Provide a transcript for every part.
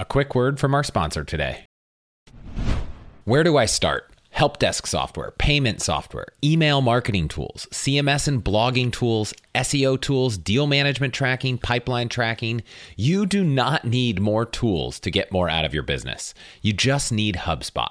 A quick word from our sponsor today. Where do I start? Help desk software, payment software, email marketing tools, CMS and blogging tools, SEO tools, deal management tracking, pipeline tracking. You do not need more tools to get more out of your business. You just need HubSpot.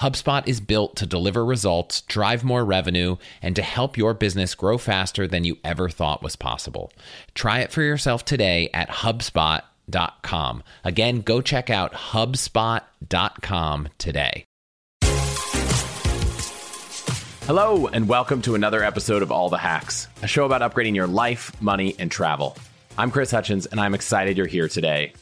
HubSpot is built to deliver results, drive more revenue, and to help your business grow faster than you ever thought was possible. Try it for yourself today at HubSpot.com. Again, go check out HubSpot.com today. Hello, and welcome to another episode of All the Hacks, a show about upgrading your life, money, and travel. I'm Chris Hutchins, and I'm excited you're here today.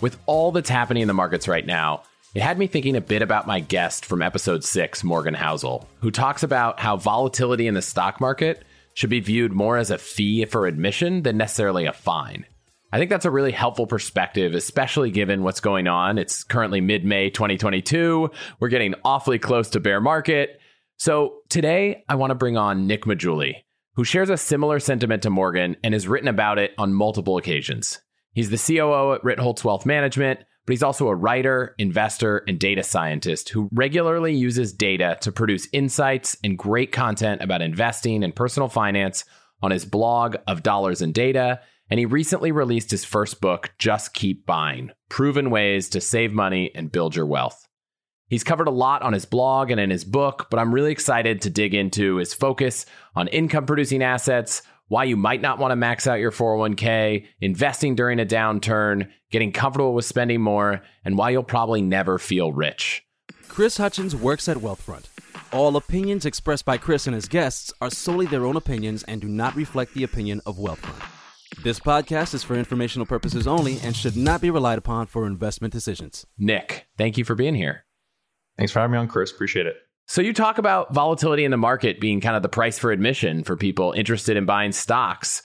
With all that's happening in the markets right now, it had me thinking a bit about my guest from episode six, Morgan Housel, who talks about how volatility in the stock market should be viewed more as a fee for admission than necessarily a fine. I think that's a really helpful perspective, especially given what's going on. It's currently mid May 2022. We're getting awfully close to bear market. So today, I want to bring on Nick Maggiulli, who shares a similar sentiment to Morgan and has written about it on multiple occasions. He's the COO at Ritholtz Wealth Management, but he's also a writer, investor, and data scientist who regularly uses data to produce insights and great content about investing and personal finance on his blog of Dollars and Data. And he recently released his first book, Just Keep Buying Proven Ways to Save Money and Build Your Wealth. He's covered a lot on his blog and in his book, but I'm really excited to dig into his focus on income producing assets, why you might not want to max out your 401k, investing during a downturn, getting comfortable with spending more, and why you'll probably never feel rich. Chris Hutchins works at Wealthfront. All opinions expressed by Chris and his guests are solely their own opinions and do not reflect the opinion of Wealthfront. This podcast is for informational purposes only and should not be relied upon for investment decisions. Nick, thank you for being here. Thanks for having me on, Chris. Appreciate it. So, you talk about volatility in the market being kind of the price for admission for people interested in buying stocks.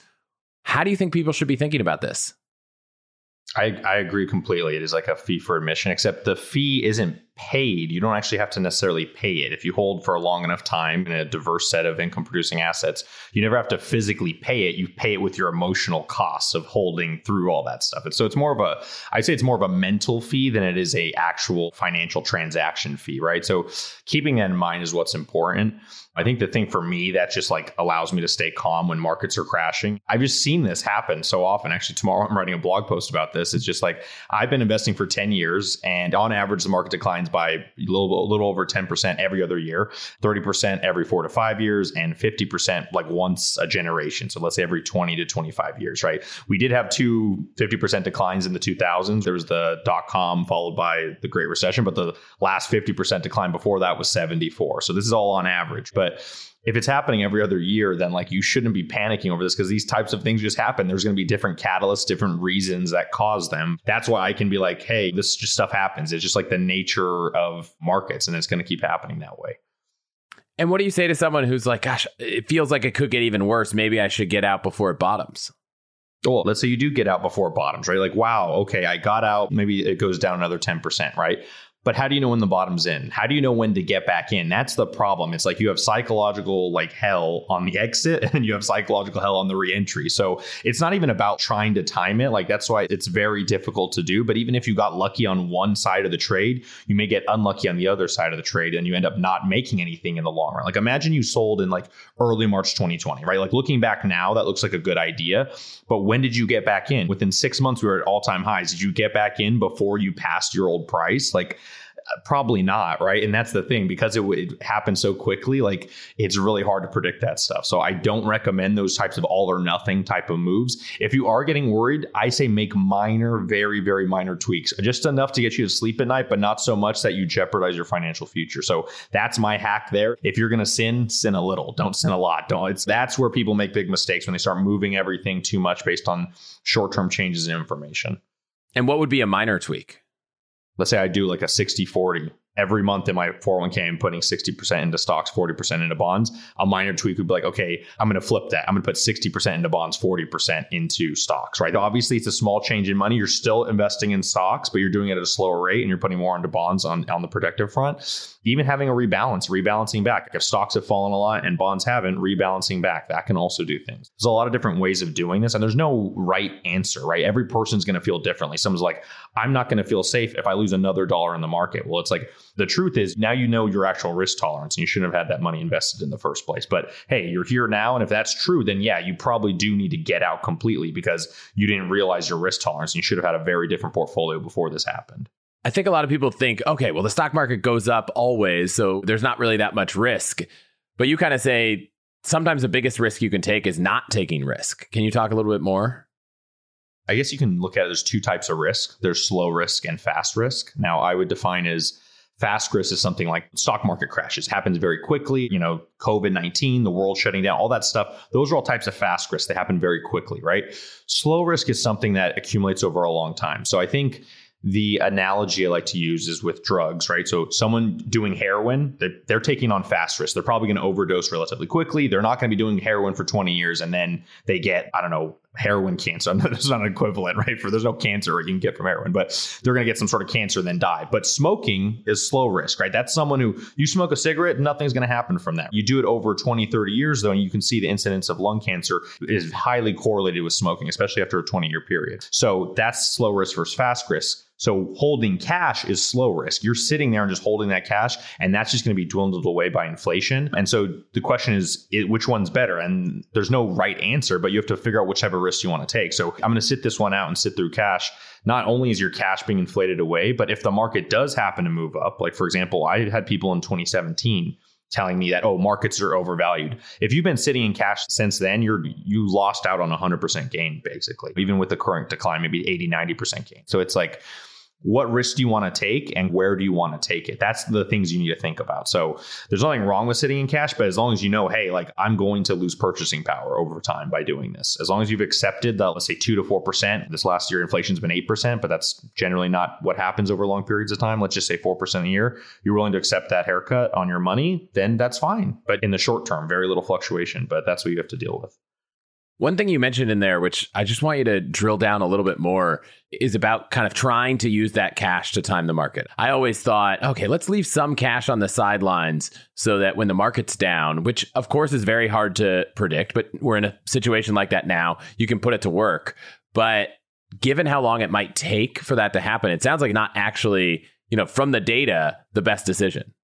How do you think people should be thinking about this? I, I agree completely. It is like a fee for admission, except the fee isn't paid. You don't actually have to necessarily pay it. If you hold for a long enough time in a diverse set of income producing assets, you never have to physically pay it. You pay it with your emotional costs of holding through all that stuff. And so it's more of a, I'd say it's more of a mental fee than it is a actual financial transaction fee, right? So keeping that in mind is what's important. I think the thing for me that just like allows me to stay calm when markets are crashing. I've just seen this happen so often. Actually, tomorrow I'm writing a blog post about this. It's just like I've been investing for 10 years and on average the market declines by a little, a little over 10% every other year, 30% every four to five years, and 50% like once a generation. So let's say every 20 to 25 years, right? We did have two 50% declines in the 2000s. There was the dot com followed by the Great Recession, but the last 50% decline before that was 74. So this is all on average. But if it's happening every other year, then like you shouldn't be panicking over this because these types of things just happen. There's going to be different catalysts, different reasons that cause them. That's why I can be like, hey, this just stuff happens. It's just like the nature of markets and it's going to keep happening that way. And what do you say to someone who's like, gosh, it feels like it could get even worse. Maybe I should get out before it bottoms? Well, let's say you do get out before it bottoms, right? Like, wow, okay, I got out. Maybe it goes down another 10%, right? But how do you know when the bottom's in? How do you know when to get back in? That's the problem. It's like you have psychological like hell on the exit and you have psychological hell on the reentry. So it's not even about trying to time it. Like that's why it's very difficult to do. But even if you got lucky on one side of the trade, you may get unlucky on the other side of the trade and you end up not making anything in the long run. Like imagine you sold in like early March 2020, right? Like looking back now, that looks like a good idea. But when did you get back in? Within six months, we were at all time highs. Did you get back in before you passed your old price? Like probably not right? And that's the thing because it would happen so quickly like it's really hard to predict that stuff. So i don't recommend those types of all or nothing type of moves. If you are getting worried i say make minor very very minor tweaks. Just enough to get you to sleep at night but not so much that you jeopardize your financial future. So that's my hack there. If you're going to sin sin a little. Don't sin a lot. Don't it's that's where people make big mistakes when they start moving everything too much based on short-term changes in information. And what would be a minor tweak let's say I do like a 60 40 every month in my 401k, I'm putting 60% into stocks, 40% into bonds. A minor tweak would be like, okay, I'm going to flip that. I'm going to put 60% into bonds, 40% into stocks, right? Obviously, it's a small change in money. You're still investing in stocks, but you're doing it at a slower rate and you're putting more into bonds on, on the protective front. Even having a rebalance, rebalancing back. If stocks have fallen a lot and bonds haven't, rebalancing back, that can also do things. There's a lot of different ways of doing this, and there's no right answer, right? Every person's going to feel differently. Someone's like, I'm not going to feel safe if I lose another dollar in the market. Well, it's like, the truth is now you know your actual risk tolerance and you shouldn't have had that money invested in the first place. But hey, you're here now. And if that's true, then yeah, you probably do need to get out completely because you didn't realize your risk tolerance and you should have had a very different portfolio before this happened. I think a lot of people think, okay, well, the stock market goes up always. So there's not really that much risk. But you kind of say sometimes the biggest risk you can take is not taking risk. Can you talk a little bit more? I guess you can look at it as two types of risk. There's slow risk and fast risk. Now, I would define as Fast risk is something like stock market crashes, happens very quickly. You know, COVID 19, the world shutting down, all that stuff. Those are all types of fast risk. They happen very quickly, right? Slow risk is something that accumulates over a long time. So I think the analogy I like to use is with drugs, right? So someone doing heroin, they're, they're taking on fast risk. They're probably going to overdose relatively quickly. They're not going to be doing heroin for 20 years and then they get, I don't know, heroin cancer. There's not an equivalent, right? For there's no cancer you can get from heroin, but they're going to get some sort of cancer and then die. But smoking is slow risk, right? That's someone who you smoke a cigarette, nothing's going to happen from that. You do it over 20, 30 years though, and you can see the incidence of lung cancer is highly correlated with smoking, especially after a 20 year period. So that's slow risk versus fast risk. So holding cash is slow risk. You're sitting there and just holding that cash, and that's just going to be dwindled away by inflation. And so the question is, which one's better? And there's no right answer, but you have to figure out which type of risk you want to take. So I'm going to sit this one out and sit through cash. Not only is your cash being inflated away, but if the market does happen to move up, like for example, I had people in 2017 telling me that oh markets are overvalued if you've been sitting in cash since then you're you lost out on 100% gain basically even with the current decline maybe 80 90% gain so it's like what risk do you want to take and where do you want to take it? That's the things you need to think about. So there's nothing wrong with sitting in cash, but as long as you know, hey, like I'm going to lose purchasing power over time by doing this. As long as you've accepted that, let's say two to four percent. This last year, inflation's been eight percent, but that's generally not what happens over long periods of time. Let's just say four percent a year. You're willing to accept that haircut on your money, then that's fine. But in the short term, very little fluctuation. But that's what you have to deal with. One thing you mentioned in there, which I just want you to drill down a little bit more, is about kind of trying to use that cash to time the market. I always thought, okay, let's leave some cash on the sidelines so that when the market's down, which of course is very hard to predict, but we're in a situation like that now, you can put it to work. But given how long it might take for that to happen, it sounds like not actually, you know, from the data, the best decision.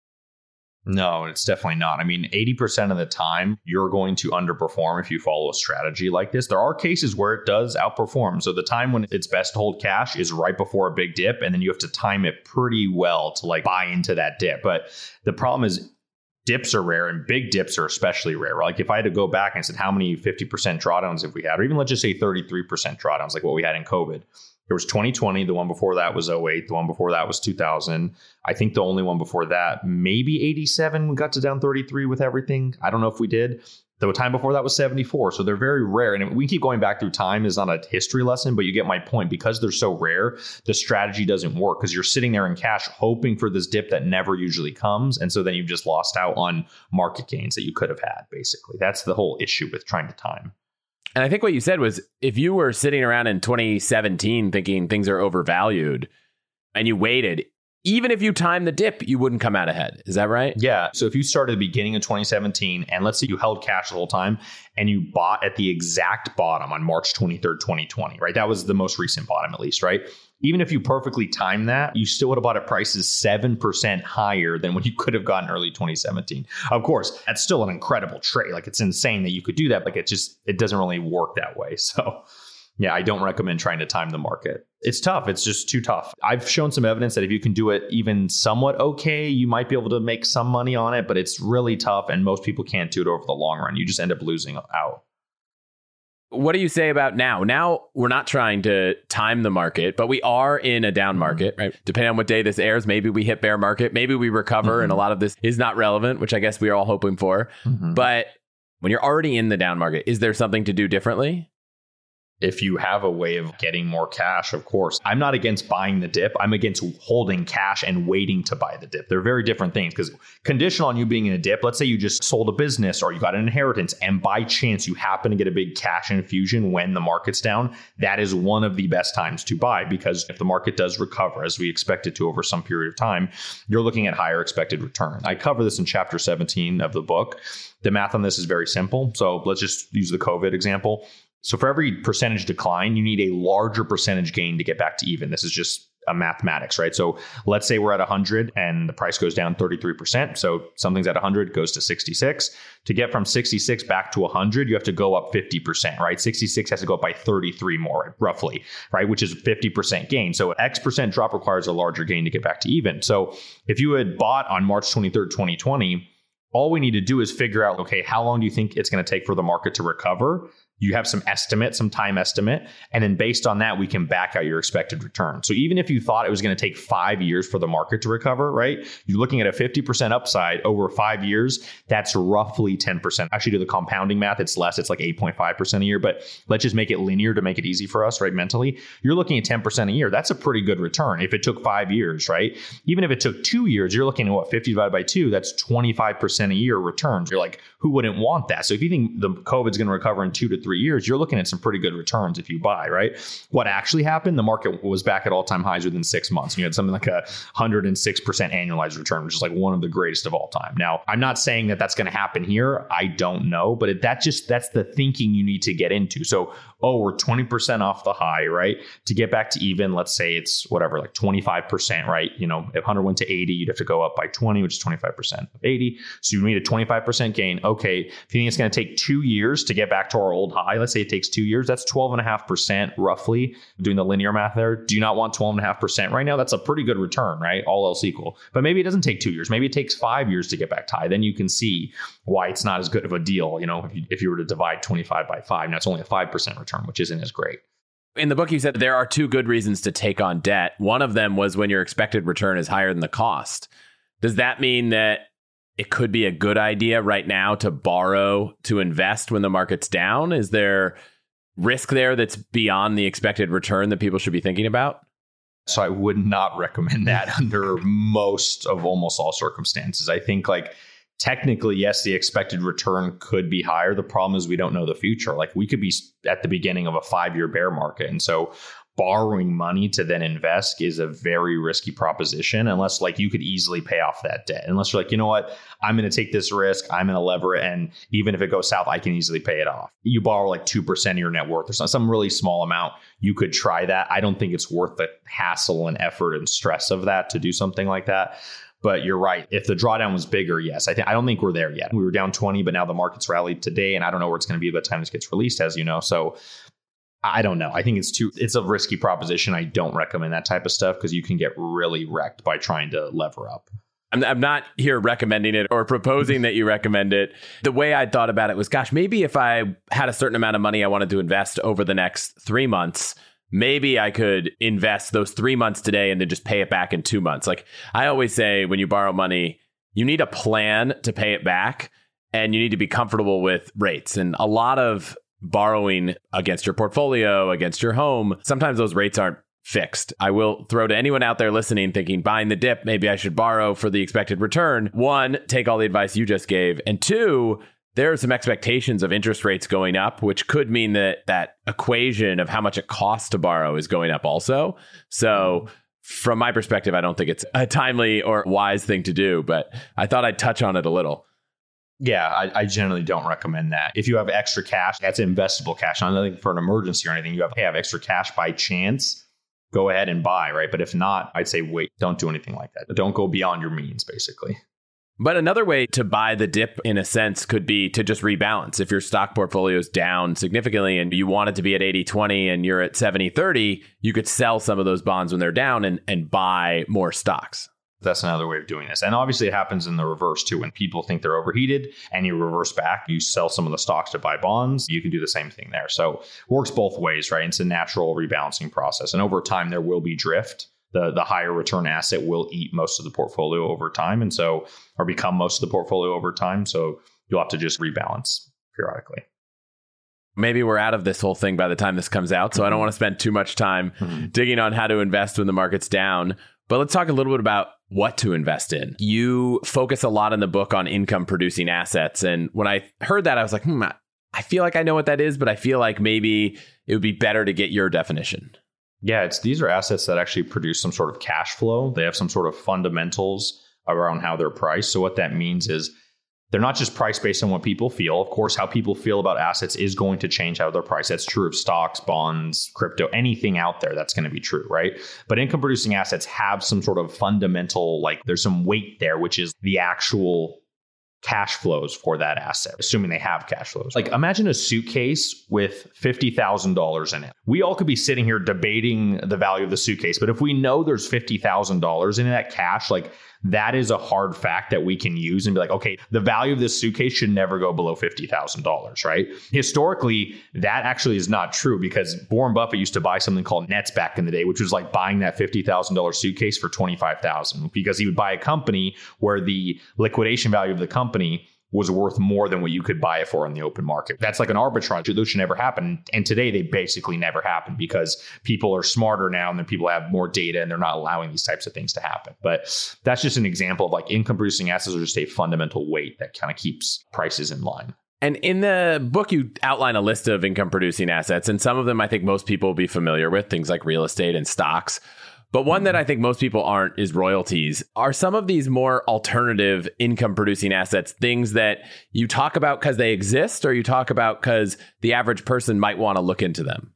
No, it's definitely not. I mean, 80% of the time, you're going to underperform if you follow a strategy like this. There are cases where it does outperform. So the time when it's best to hold cash is right before a big dip, and then you have to time it pretty well to like buy into that dip. But the problem is, dips are rare and big dips are especially rare. Like if I had to go back and said how many 50% drawdowns have we had, or even let's just say 33% drawdowns, like what we had in COVID, there was 2020. The one before that was 08. The one before that was 2000. I think the only one before that, maybe 87, we got to down 33 with everything. I don't know if we did. The time before that was 74. So they're very rare. And we keep going back through time is not a history lesson, but you get my point. Because they're so rare, the strategy doesn't work because you're sitting there in cash hoping for this dip that never usually comes. And so then you've just lost out on market gains that you could have had, basically. That's the whole issue with trying to time. And I think what you said was if you were sitting around in 2017 thinking things are overvalued and you waited, even if you timed the dip, you wouldn't come out ahead. Is that right? Yeah. So if you started at the beginning of 2017 and let's say you held cash the whole time and you bought at the exact bottom on March 23rd, 2020, right? That was the most recent bottom, at least, right? Even if you perfectly timed that, you still would have bought at prices 7% higher than what you could have gotten early 2017. Of course, that's still an incredible trade. Like it's insane that you could do that. Like it just, it doesn't really work that way. So yeah, I don't recommend trying to time the market. It's tough. It's just too tough. I've shown some evidence that if you can do it even somewhat okay, you might be able to make some money on it, but it's really tough. And most people can't do it over the long run. You just end up losing out. What do you say about now? Now we're not trying to time the market, but we are in a down mm-hmm. market, right? Depending on what day this airs, maybe we hit bear market, maybe we recover, mm-hmm. and a lot of this is not relevant, which I guess we are all hoping for. Mm-hmm. But when you're already in the down market, is there something to do differently? If you have a way of getting more cash, of course. I'm not against buying the dip. I'm against holding cash and waiting to buy the dip. They're very different things because conditional on you being in a dip, let's say you just sold a business or you got an inheritance and by chance you happen to get a big cash infusion when the market's down, that is one of the best times to buy because if the market does recover as we expect it to over some period of time, you're looking at higher expected return. I cover this in chapter 17 of the book. The math on this is very simple. So let's just use the COVID example. So for every percentage decline, you need a larger percentage gain to get back to even. This is just a mathematics, right? So let's say we're at 100 and the price goes down 33%. So something's at 100 goes to 66. To get from 66 back to 100, you have to go up 50%, right? 66 has to go up by 33 more, roughly, right? Which is 50% gain. So X percent drop requires a larger gain to get back to even. So if you had bought on March 23rd, 2020, all we need to do is figure out okay, how long do you think it's going to take for the market to recover? You have some estimate, some time estimate, and then based on that, we can back out your expected return. So even if you thought it was going to take five years for the market to recover, right? You're looking at a 50% upside over five years. That's roughly 10%. Actually, do the compounding math, it's less. It's like 8.5% a year, but let's just make it linear to make it easy for us, right? Mentally, you're looking at 10% a year. That's a pretty good return if it took five years, right? Even if it took two years, you're looking at what 50 divided by two, that's 25% a year returns. You're like, who wouldn't want that? So if you think the COVID's going to recover in two to three years, you're looking at some pretty good returns if you buy, right? What actually happened, the market was back at all time highs within six months. And You had something like a 106% annualized return, which is like one of the greatest of all time. Now, I'm not saying that that's going to happen here. I don't know, but that just, that's the thinking you need to get into. So, oh, we're 20% off the high, right? To get back to even, let's say it's whatever, like 25%, right? You know, if 100 went to 80, you'd have to go up by 20, which is 25% of 80. So you need a 25% gain. Okay, if you think it's going to take two years to get back to our old high, let's say it takes two years, that's 12.5% roughly, doing the linear math there. Do you not want 12.5% right now? That's a pretty good return, right? All else equal. But maybe it doesn't take two years. Maybe it takes five years to get back to high. Then you can see why it's not as good of a deal, you know, if you, if you were to divide 25 by five. Now it's only a 5% return, which isn't as great. In the book, you said there are two good reasons to take on debt. One of them was when your expected return is higher than the cost. Does that mean that it could be a good idea right now to borrow to invest when the market's down? Is there risk there that's beyond the expected return that people should be thinking about? So I would not recommend that under most of almost all circumstances. I think like technically, yes, the expected return could be higher. The problem is we don't know the future. Like we could be at the beginning of a five year bear market. And so borrowing money to then invest is a very risky proposition unless like you could easily pay off that debt. Unless you're like you know what? I'm going to take this risk. I'm going to lever it. And even if it goes south i can easily pay it off. You borrow like 2% of your net worth or some, some really small amount you could try that. I don't think it's worth the hassle and effort and stress of that to do something like that but you're right. If the drawdown was bigger, yes, I think I don't think we're there yet. We were down 20, but now the market's rallied today, and I don't know where it's going to be by the time this gets released, as you know. So I don't know. I think it's too it's a risky proposition. I don't recommend that type of stuff because you can get really wrecked by trying to lever up. I'm, I'm not here recommending it or proposing that you recommend it. The way I thought about it was, gosh, maybe if I had a certain amount of money I wanted to invest over the next three months, maybe I could invest those three months today and then just pay it back in two months. Like I always say, when you borrow money, you need a plan to pay it back and you need to be comfortable with rates. And a lot of borrowing against your portfolio, against your home, sometimes those rates aren't fixed. I will throw to anyone out there listening thinking buying the dip, maybe I should borrow for the expected return. One, take all the advice you just gave. And two, there are some expectations of interest rates going up, which could mean that that equation of how much it costs to borrow is going up also. So, from my perspective, I don't think it's a timely or wise thing to do, but I thought I'd touch on it a little. Yeah, I, I, generally don't recommend that. If you have extra cash, that's investable cash. Not nothing for an emergency or anything. You have hey, have extra cash by chance, go ahead and buy, right? But if not, I'd say wait, don't do anything like that. Don't go beyond your means, basically. But another way to buy the dip, in a sense, could be to just rebalance. If your stock portfolio is down significantly and you want it to be at 80 20 and you're at 70 30, you could sell some of those bonds when they're down and, and buy more stocks. That's another way of doing this. And obviously, it happens in the reverse too. When people think they're overheated and you reverse back, you sell some of the stocks to buy bonds, you can do the same thing there. So, works both ways, right? It's a natural rebalancing process. And over time, there will be drift. The, the higher return asset will eat most of the portfolio over time. And so, or become most of the portfolio over time. So, you'll have to just rebalance periodically. maybe we're out of this whole thing by the time this comes out. So I don't want to spend too much time mm-hmm. digging on how to invest when the market's down. But let's talk a little bit about what to invest in. You focus a lot in the book on income producing assets. And when I heard that, I was like, hmm, I feel like I know what that is, but I feel like maybe it would be better to get your definition. Yeah, it's these are assets that actually produce some sort of cash flow. They have some sort of fundamentals around how they're priced. So what that means is they're not just priced based on what people feel. Of course, how people feel about assets is going to change how they're priced. That's true of stocks, bonds, crypto, anything out there. That's going to be true, right? But income producing assets have some sort of fundamental, like there's some weight there, which is the actual cash flows for that asset, assuming they have cash flows. Like imagine a suitcase with $50,000 in it. We all could be sitting here debating the value of the suitcase, but if we know there's $50,000 in that cash, like that is a hard fact that we can use and be like, okay, the value of this suitcase should never go below $50,000, right? Historically, that actually is not true because Warren Buffett used to buy something called nets back in the day, which was like buying that $50,000 suitcase for 25,000 because he would buy a company where the liquidation value of the company was worth more than what you could buy it for on the open market. That's like an arbitrage. Those should never happen. And today they basically never happen because people are smarter now and then people have more data and they're not allowing these types of things to happen. But that's just an example of like income producing assets are just a fundamental weight that kind of keeps prices in line. And in the book, you outline a list of income producing assets, and some of them I think most people will be familiar with, things like real estate and stocks. But one that I think most people aren't is royalties. Are some of these more alternative income producing assets things that you talk about because they exist or you talk about because the average person might want to look into them?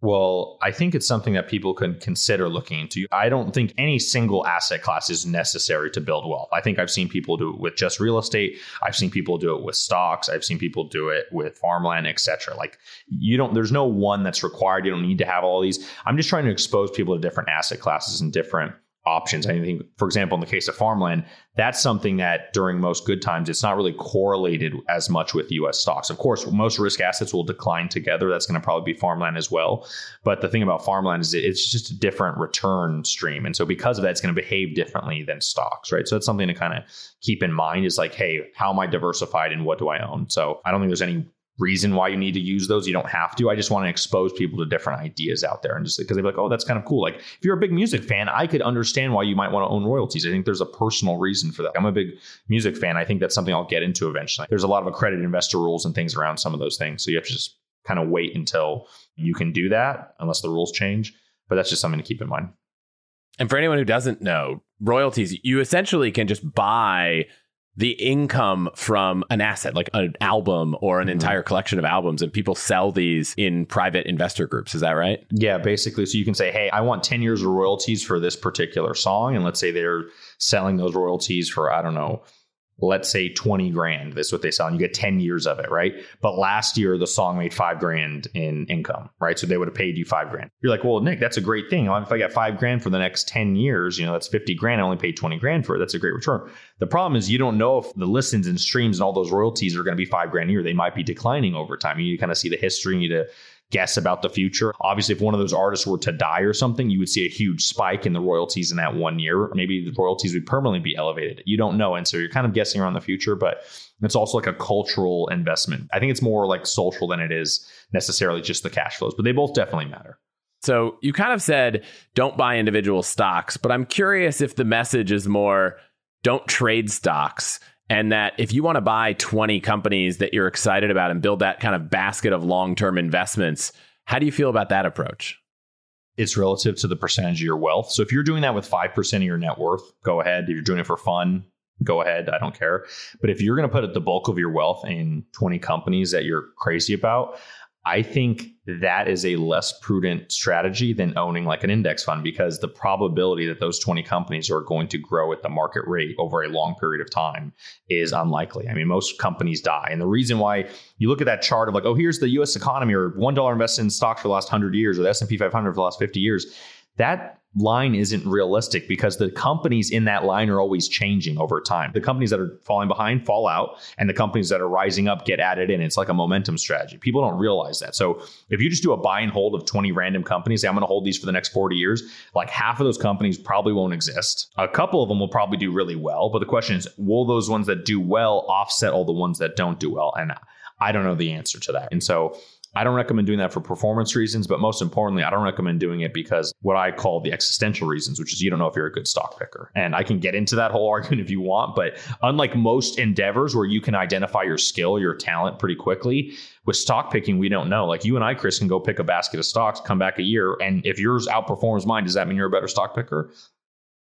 Well, I think it's something that people can consider looking into. I don't think any single asset class is necessary to build wealth. I think I've seen people do it with just real estate. I've seen people do it with stocks. I've seen people do it with farmland, etc. Like you don't there's no one that's required. You don't need to have all these. I'm just trying to expose people to different asset classes and different options. I think, for example, in the case of farmland, that's something that during most good times, it's not really correlated as much with US stocks. Of course, most risk assets will decline together. That's going to probably be farmland as well. But the thing about farmland is it's just a different return stream. And so because of that, it's going to behave differently than stocks, right? So it's something to kind of keep in mind is like, hey, how am I diversified and what do I own? So I don't think there's any reason why you need to use those. You don't have to. I just want to expose people to different ideas out there and just because they're like, oh, that's kind of cool. Like if you're a big music fan, I could understand why you might want to own royalties. I think there's a personal reason for that. I'm a big music fan. I think that's something I'll get into eventually. There's a lot of accredited investor rules and things around some of those things. So you have to just kind of wait until you can do that unless the rules change. But that's just something to keep in mind. And for anyone who doesn't know, royalties, you essentially can just buy the income from an asset like an album or an mm-hmm. entire collection of albums and people sell these in private investor groups. Is that right? Yeah basically. So you can say hey i want 10 years of royalties for this particular song. And let's say they're selling those royalties for i don't know let's say 20 grand. That's what they sell. And you get 10 years of it, right? But last year, the song made five grand in income, right? So they would have paid you five grand. You're like, well, Nick, that's a great thing. If I get five grand for the next 10 years, you know, that's 50 grand. I only paid 20 grand for it. That's a great return. The problem is you don't know if the listens and streams and all those royalties are going to be five grand a year. They might be declining over time. You need to kind of see the history. You need to guess about the future. Obviously, if one of those artists were to die or something, you would see a huge spike in the royalties in that one year. Maybe the royalties would permanently be elevated. You don't know. And so you're kind of guessing around the future, but it's also like a cultural investment. I think it's more like social than it is necessarily just the cash flows, but they both definitely matter. So you kind of said don't buy individual stocks, but I'm curious if the message is more don't trade stocks and that if you want to buy 20 companies that you're excited about and build that kind of basket of long-term investments how do you feel about that approach? It's relative to the percentage of your wealth. So if you're doing that with 5% of your net worth go ahead. If you're doing it for fun go ahead. I don't care. But if you're going to put the bulk of your wealth in 20 companies that you're crazy about I think that is a less prudent strategy than owning like an index fund because the probability that those 20 companies are going to grow at the market rate over a long period of time is unlikely. I mean, most companies die. And the reason why you look at that chart of like, oh, here's the US economy or $1 invested in stocks for the last 100 years or the S&P 500 for the last 50 years, that line isn't realistic because the companies in that line are always changing over time. The companies that are falling behind fall out, and the companies that are rising up get added in. It's like a momentum strategy. People don't realize that. So if you just do a buy and hold of 20 random companies, say, I'm going to hold these for the next 40 years, like half of those companies probably won't exist. A couple of them will probably do really well. But the question is, will those ones that do well offset all the ones that don't do well? And I don't know the answer to that. And so I don't recommend doing that for performance reasons, but most importantly, I don't recommend doing it because what I call the existential reasons, which is you don't know if you're a good stock picker. And I can get into that whole argument if you want, but unlike most endeavors where you can identify your skill, your talent pretty quickly, with stock picking, we don't know. Like you and I, Chris, can go pick a basket of stocks, come back a year, and if yours outperforms mine, does that mean you're a better stock picker?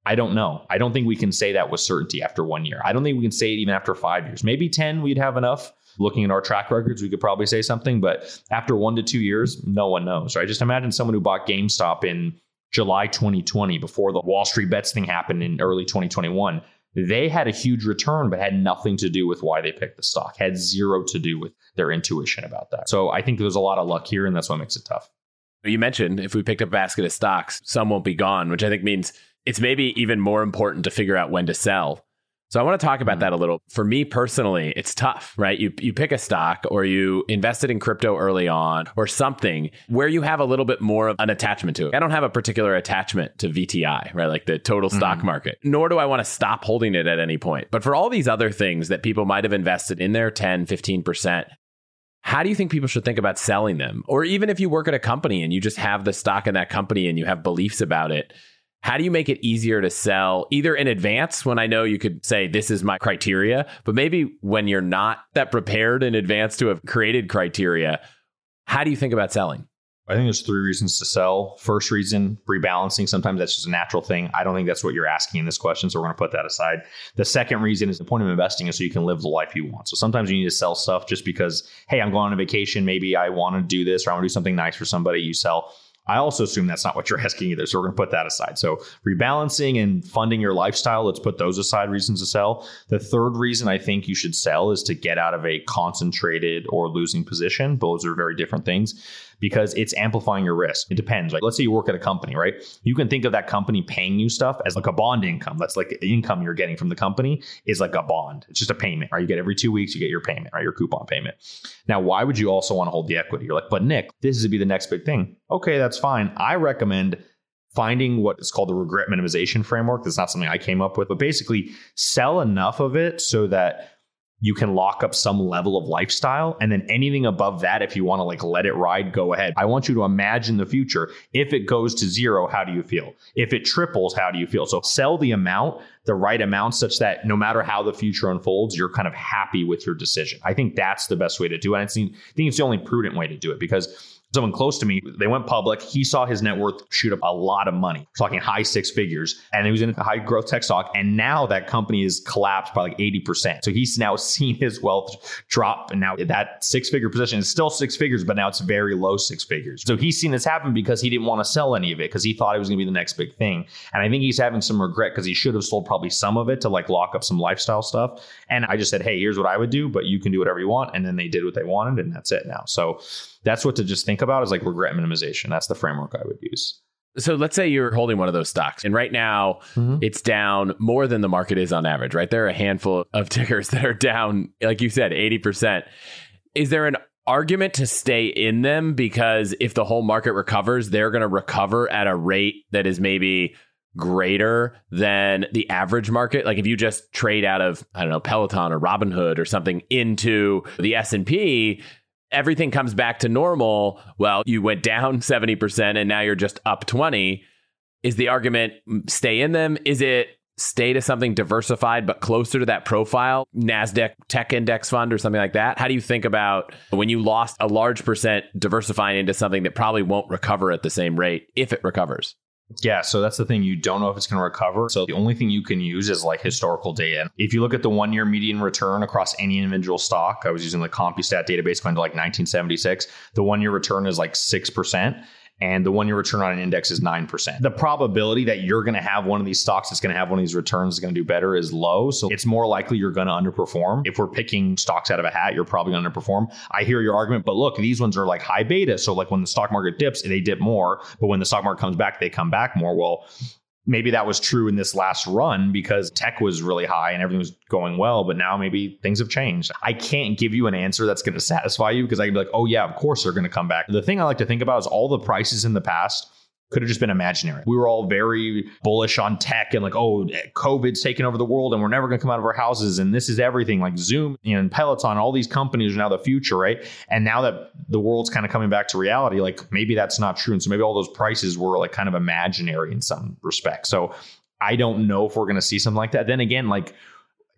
I don't know. I don't think we can say that with certainty after one year. I don't think we can say it even after five years. Maybe 10, we'd have enough looking at our track records, we could probably say something. But after one to two years, no one knows, right? Just imagine someone who bought GameStop in July 2020 before the Wall Street bets thing happened in early 2021. They had a huge return, but had nothing to do with why they picked the stock, had zero to do with their intuition about that. So I think there's a lot of luck here, and that's what makes it tough. You mentioned if we picked up a basket of stocks, some won't be gone, which I think means it's maybe even more important to figure out when to sell so I want to talk about mm-hmm. that a little. For me personally, it's tough, right? You you pick a stock or you invested in crypto early on or something where you have a little bit more of an attachment to it. I don't have a particular attachment to VTI, right? Like the total stock mm-hmm. market. Nor do I want to stop holding it at any point. But for all these other things that people might have invested in their 10, 15%, how do you think people should think about selling them? Or even if you work at a company and you just have the stock in that company and you have beliefs about it, how do you make it easier to sell either in advance when I know you could say, this is my criteria, but maybe when you're not that prepared in advance to have created criteria? How do you think about selling? I think there's three reasons to sell. First reason, rebalancing. Sometimes that's just a natural thing. I don't think that's what you're asking in this question, so we're going to put that aside. The second reason is the point of investing is so you can live the life you want. So sometimes you need to sell stuff just because, hey, I'm going on a vacation. Maybe I want to do this or I want to do something nice for somebody. You sell I also assume that's not what you're asking either. So we're going to put that aside. So rebalancing and funding your lifestyle, let's put those aside reasons to sell. The third reason I think you should sell is to get out of a concentrated or losing position. Those are very different things because it's amplifying your risk. It depends. Like let's say you work at a company, right? You can think of that company paying you stuff as like a bond income. That's like the income you're getting from the company is like a bond. It's just a payment, right? You get every two weeks, you get your payment, right? Your coupon payment. Now, why would you also want to hold the equity? You're like, but Nick, this is be the next big thing. Okay, that's fine. I recommend finding what is called the regret minimization framework. That's not something I came up with, but basically sell enough of it so that you can lock up some level of lifestyle. And then anything above that if you want to like let it ride go ahead. I want you to imagine the future. If it goes to zero how do you feel? If it triples how do you feel? So sell the amount the right amount such that no matter how the future unfolds you're kind of happy with your decision. I think that's the best way to do it. I think it's the only prudent way to do it because someone close to me, they went public. He saw his net worth shoot up a lot of money, talking high six figures, and he was in a high growth tech stock. And now that company is collapsed by like 80%. So he's now seen his wealth drop. And now that six figure position is still six figures, but now it's very low six figures. So he's seen this happen because he didn't want to sell any of it because he thought it was going to be the next big thing. And I think he's having some regret because he should have sold probably some of it to like lock up some lifestyle stuff. And I just said, hey, here's what I would do, but you can do whatever you want. And then they did what they wanted, and that's it now. So that's what to just think about is like regret minimization. That's the framework I would use. So let's say you're holding one of those stocks, and right now mm-hmm. it's down more than the market is on average, right? There are a handful of tickers that are down, like you said, 80%. Is there an argument to stay in them? Because if the whole market recovers, they're going to recover at a rate that is maybe greater than the average market like if you just trade out of i don't know peloton or robinhood or something into the s&p everything comes back to normal, well, you went down 70% and now you're just up 20. Is the argument mm, stay in them? Is it stay to something diversified but closer to that profile, NASDAQ tech index fund or something like that? How do you think about when you lost a large percent diversifying into something that probably won't recover at the same rate if it recovers? Yeah, so that's the thing. You don't know if it's going to recover. So the only thing you can use is like historical data. If you look at the one year median return across any individual stock, I was using the CompuStat database going to like 1976. The one year return is like 6% and the one year return on an index is 9%. The probability that you're going to have one of these stocks that's going to have one of these returns is going to do better is low. So it's more likely you're going to underperform. If we're picking stocks out of a hat, you're probably going to underperform. I hear your argument, but look, these ones are like high beta. So like when the stock market dips, they dip more, but when the stock market comes back, they come back more. Well, maybe that was true in this last run because tech was really high and everything was going well, but now maybe things have changed. I can't give you an answer that's going to satisfy you because I can be like, oh, yeah, of course they're going to come back. The thing I like to think about is all the prices in the past could have just been imaginary. We were all very bullish on tech and like, oh, COVID's taking over the world and we're never going to come out of our houses. And this is everything like Zoom and Peloton, all these companies are now the future, right? And now that the world's kind of coming back to reality, like maybe that's not true. And so maybe all those prices were like kind of imaginary in some respect. So I don't know if we're going to see something like that. Then again, like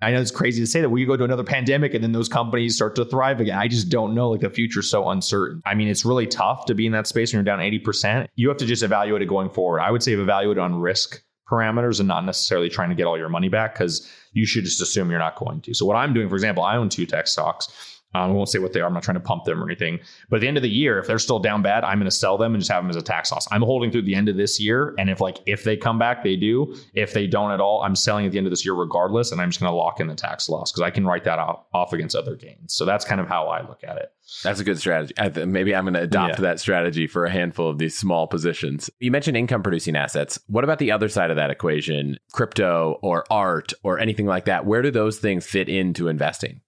I know it's crazy to say that we go to another pandemic and then those companies start to thrive again. I just don't know. Like the future's so uncertain. I mean, it's really tough to be in that space when you're down 80%. You have to just evaluate it going forward. I would say evaluate it on risk parameters and not necessarily trying to get all your money back because you should just assume you're not going to. So what I'm doing, for example, I own two tech stocks. Um, I won't say what they are. I'm not trying to pump them or anything. But at the end of the year, if they're still down bad, I'm going to sell them and just have them as a tax loss. I'm holding through the end of this year, and if like if they come back, they do. If they don't at all, I'm selling at the end of this year regardless, and I'm just going to lock in the tax loss because I can write that off, off against other gains. So that's kind of how I look at it. That's a good strategy. Th- maybe I'm going to adopt yeah. that strategy for a handful of these small positions. You mentioned income producing assets. What about the other side of that equation, crypto or art or anything like that? Where do those things fit into investing?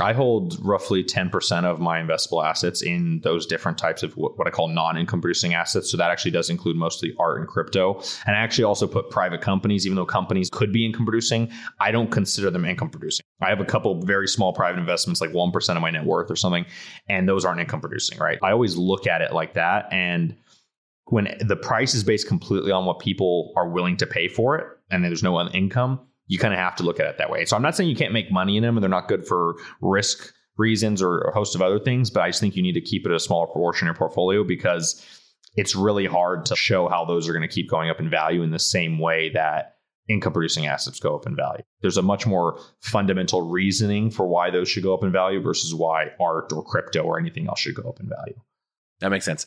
I hold roughly 10% of my investable assets in those different types of what I call non income producing assets. So that actually does include mostly art and crypto. And I actually also put private companies, even though companies could be income producing, I don't consider them income producing. I have a couple very small private investments, like 1% of my net worth or something, and those aren't income producing, right? I always look at it like that. And when the price is based completely on what people are willing to pay for it, and there's no income, you kind of have to look at it that way. So I'm not saying you can't make money in them and they're not good for risk reasons or a host of other things, but I just think you need to keep it a smaller proportion in your portfolio because it's really hard to show how those are going to keep going up in value in the same way that income producing assets go up in value. There's a much more fundamental reasoning for why those should go up in value versus why art or crypto or anything else should go up in value. That makes sense.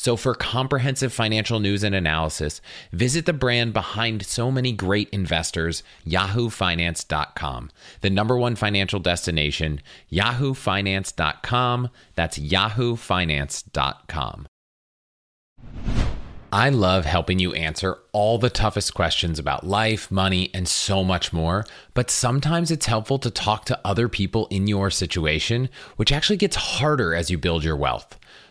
So, for comprehensive financial news and analysis, visit the brand behind so many great investors, yahoofinance.com, the number one financial destination, yahoofinance.com. That's yahoofinance.com. I love helping you answer all the toughest questions about life, money, and so much more. But sometimes it's helpful to talk to other people in your situation, which actually gets harder as you build your wealth.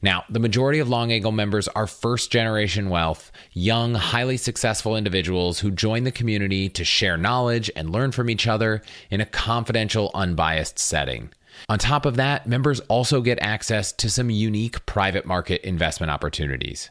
Now, the majority of Long Angle members are first generation wealth, young, highly successful individuals who join the community to share knowledge and learn from each other in a confidential, unbiased setting. On top of that, members also get access to some unique private market investment opportunities.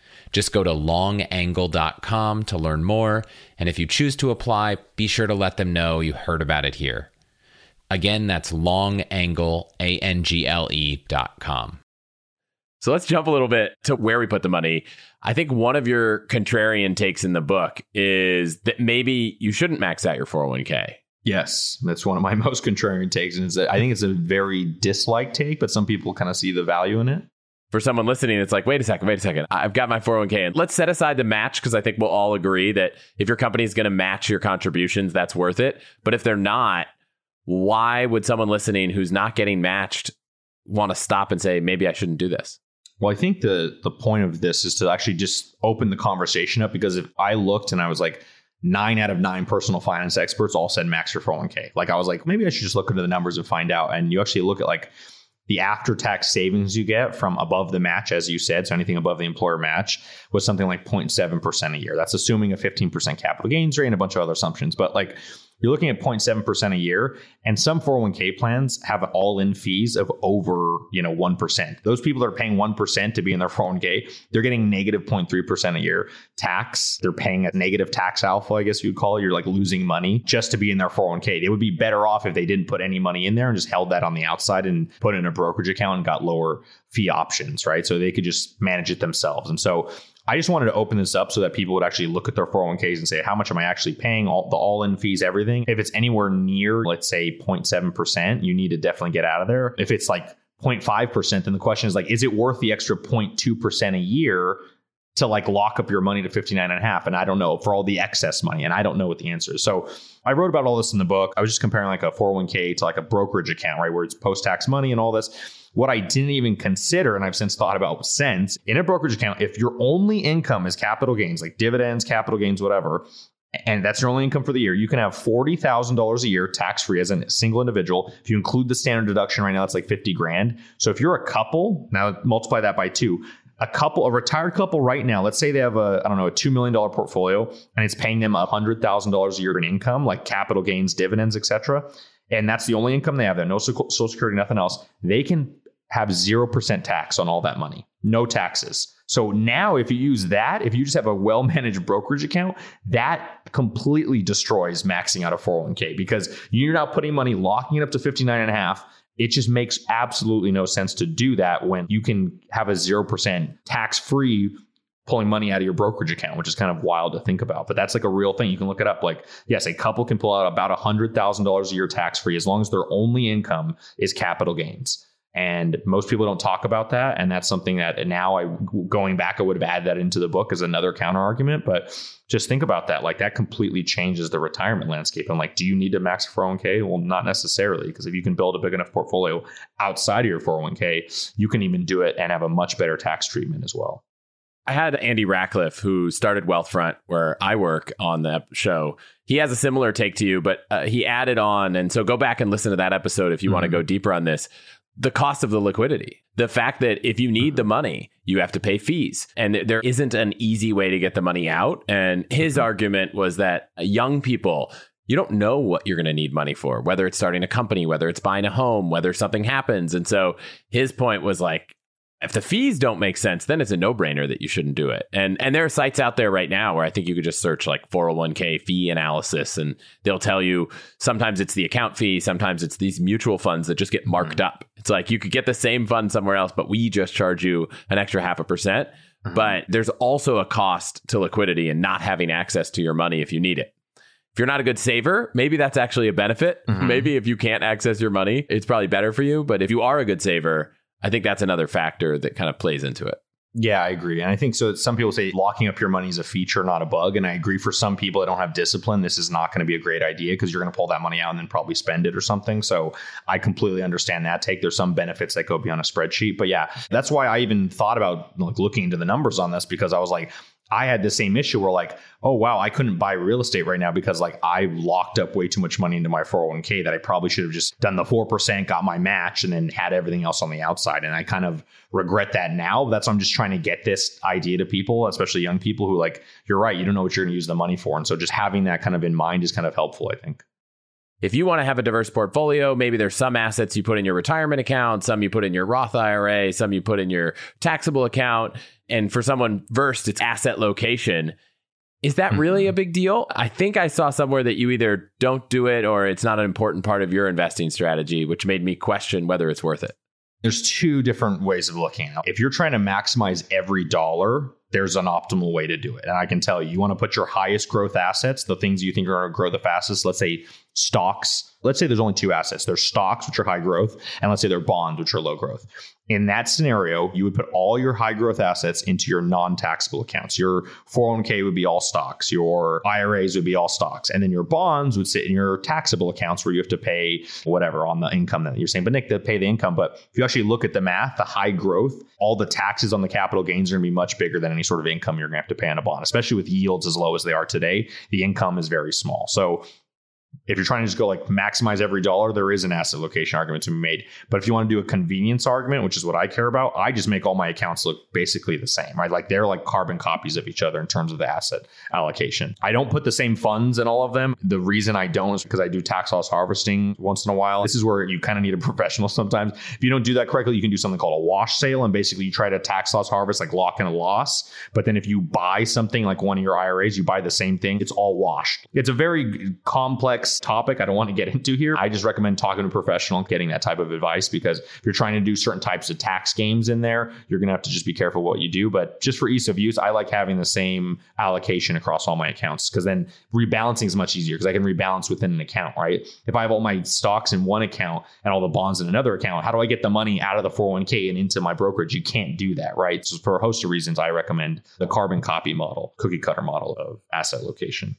Just go to longangle.com to learn more. And if you choose to apply, be sure to let them know you heard about it here. Again, that's longangle, A N G L E.com. So let's jump a little bit to where we put the money. I think one of your contrarian takes in the book is that maybe you shouldn't max out your 401k. Yes, that's one of my most contrarian takes. And it's a, I think it's a very disliked take, but some people kind of see the value in it. For someone listening, it's like, wait a second, wait a second. I've got my 401k and let's set aside the match because I think we'll all agree that if your company is going to match your contributions, that's worth it. But if they're not, why would someone listening who's not getting matched want to stop and say, maybe I shouldn't do this? Well, I think the the point of this is to actually just open the conversation up because if I looked and I was like, nine out of nine personal finance experts all said max your 401k. Like I was like, maybe I should just look into the numbers and find out. And you actually look at like the after tax savings you get from above the match, as you said, so anything above the employer match was something like 0.7% a year. That's assuming a 15% capital gains rate and a bunch of other assumptions. But like you're looking at 0.7% a year and some 401k plans have all-in fees of over you know 1% those people that are paying 1% to be in their 401k they're getting negative 0.3% a year. Tax they're paying a negative tax alpha i guess you'd call it. You're like losing money just to be in their 401k they would be better off if they didn't put any money in there and just held that on the outside and put in a brokerage account and got lower fee options right? So they could just manage it themselves. And so I just wanted to open this up so that people would actually look at their 401ks and say, how much am I actually paying? All the all in fees, everything. If it's anywhere near, let's say 0.7%, you need to definitely get out of there. If it's like 0.5%, then the question is like, is it worth the extra 0.2% a year to like lock up your money to 59 and a half? And I don't know for all the excess money. And I don't know what the answer is. So I wrote about all this in the book. I was just comparing like a 401k to like a brokerage account, right? Where it's post tax money and all this. What I didn't even consider, and I've since thought about since, in a brokerage account, if your only income is capital gains, like dividends, capital gains, whatever, and that's your only income for the year, you can have $40,000 a year tax free as a single individual. If you include the standard deduction right now, it's like 50 grand. So if you're a couple, now multiply that by two. A couple, a retired couple right now, let's say they have a, I don't know, a $2 million portfolio and it's paying them $100,000 a year in income, like capital gains, dividends, etc. And that's the only income they have there, no social security, nothing else. They can have 0% tax on all that money, no taxes. So now, if you use that, if you just have a well managed brokerage account, that completely destroys maxing out a 401k because you're now putting money, locking it up to 59 and a half. It just makes absolutely no sense to do that when you can have a 0% tax free pulling money out of your brokerage account, which is kind of wild to think about. But that's like a real thing. You can look it up. Like, yes, a couple can pull out about $100,000 a year tax free as long as their only income is capital gains. And most people don't talk about that. And that's something that now I going back, I would have added that into the book as another counter argument. But just think about that. Like that completely changes the retirement landscape. And like, do you need to max 401k? Well, not necessarily, because if you can build a big enough portfolio outside of your 401k, you can even do it and have a much better tax treatment as well. I had Andy Rachleff, who started Wealthfront, where I work on the show. He has a similar take to you, but uh, he added on. And so go back and listen to that episode if you mm-hmm. want to go deeper on this the cost of the liquidity. The fact that if you need the money, you have to pay fees and there isn't an easy way to get the money out. And his mm-hmm. argument was that young people, you don't know what you're going to need money for, whether it's starting a company, whether it's buying a home, whether something happens. And so his point was like, if the fees don't make sense, then it's a no-brainer that you shouldn't do it. And and there are sites out there right now where I think you could just search like 401k fee analysis and they'll tell you sometimes it's the account fee, sometimes it's these mutual funds that just get marked mm-hmm. up. It's like you could get the same fund somewhere else, but we just charge you an extra half a percent. Mm-hmm. But there's also a cost to liquidity and not having access to your money if you need it. If you're not a good saver, maybe that's actually a benefit. Mm-hmm. Maybe if you can't access your money, it's probably better for you. But if you are a good saver, I think that's another factor that kind of plays into it. Yeah, I agree. And I think so. Some people say locking up your money is a feature, not a bug. And I agree for some people that don't have discipline, this is not going to be a great idea because you're going to pull that money out and then probably spend it or something. So I completely understand that take. There's some benefits that go beyond a spreadsheet. But yeah, that's why I even thought about like looking into the numbers on this because I was like, I had the same issue where like, oh wow, I couldn't buy real estate right now because like I locked up way too much money into my 401k that I probably should have just done the 4%, got my match and then had everything else on the outside. And I kind of regret that now. That's why I'm just trying to get this idea to people, especially young people who like, you're right, you don't know what you're going to use the money for. And so just having that kind of in mind is kind of helpful, I think. If you want to have a diverse portfolio, maybe there's some assets you put in your retirement account, some you put in your Roth IRA, some you put in your taxable account. And for someone versed, it's asset location. Is that really a mm-hmm. big deal? I think I saw somewhere that you either don't do it or it's not an important part of your investing strategy, which made me question whether it's worth it. There's two different ways of looking at it. If you're trying to maximize every dollar, there's an optimal way to do it. And I can tell you, you want to put your highest growth assets, the things you think are going to grow the fastest, let's say stocks. Let's say there's only two assets. There's stocks, which are high growth, and let's say they're bonds, which are low growth. In that scenario, you would put all your high growth assets into your non taxable accounts. Your 401k would be all stocks, your IRAs would be all stocks, and then your bonds would sit in your taxable accounts where you have to pay whatever on the income that you're saying. But Nick, they pay the income. But if you actually look at the math, the high growth, all the taxes on the capital gains are going to be much bigger than any sort of income you're going to have to pay on a bond, especially with yields as low as they are today. The income is very small. So if you're trying to just go like maximize every dollar, there is an asset location argument to be made. But if you want to do a convenience argument, which is what I care about, I just make all my accounts look basically the same, right? Like they're like carbon copies of each other in terms of the asset allocation. I don't put the same funds in all of them. The reason I don't is because I do tax loss harvesting once in a while. This is where you kind of need a professional sometimes. If you don't do that correctly, you can do something called a wash sale. And basically you try to tax loss harvest, like lock in a loss. But then if you buy something like one of your IRAs, you buy the same thing, it's all washed. It's a very complex topic. I don't want to get into here. I just recommend talking to a professional, getting that type of advice because if you're trying to do certain types of tax games in there, you're going to have to just be careful what you do. But just for ease of use, I like having the same allocation across all my accounts because then rebalancing is much easier because I can rebalance within an account, right? If I have all my stocks in one account and all the bonds in another account, how do I get the money out of the 401k and into my brokerage? You can't do that, right? So for a host of reasons, I recommend the carbon copy model, cookie cutter model of asset location.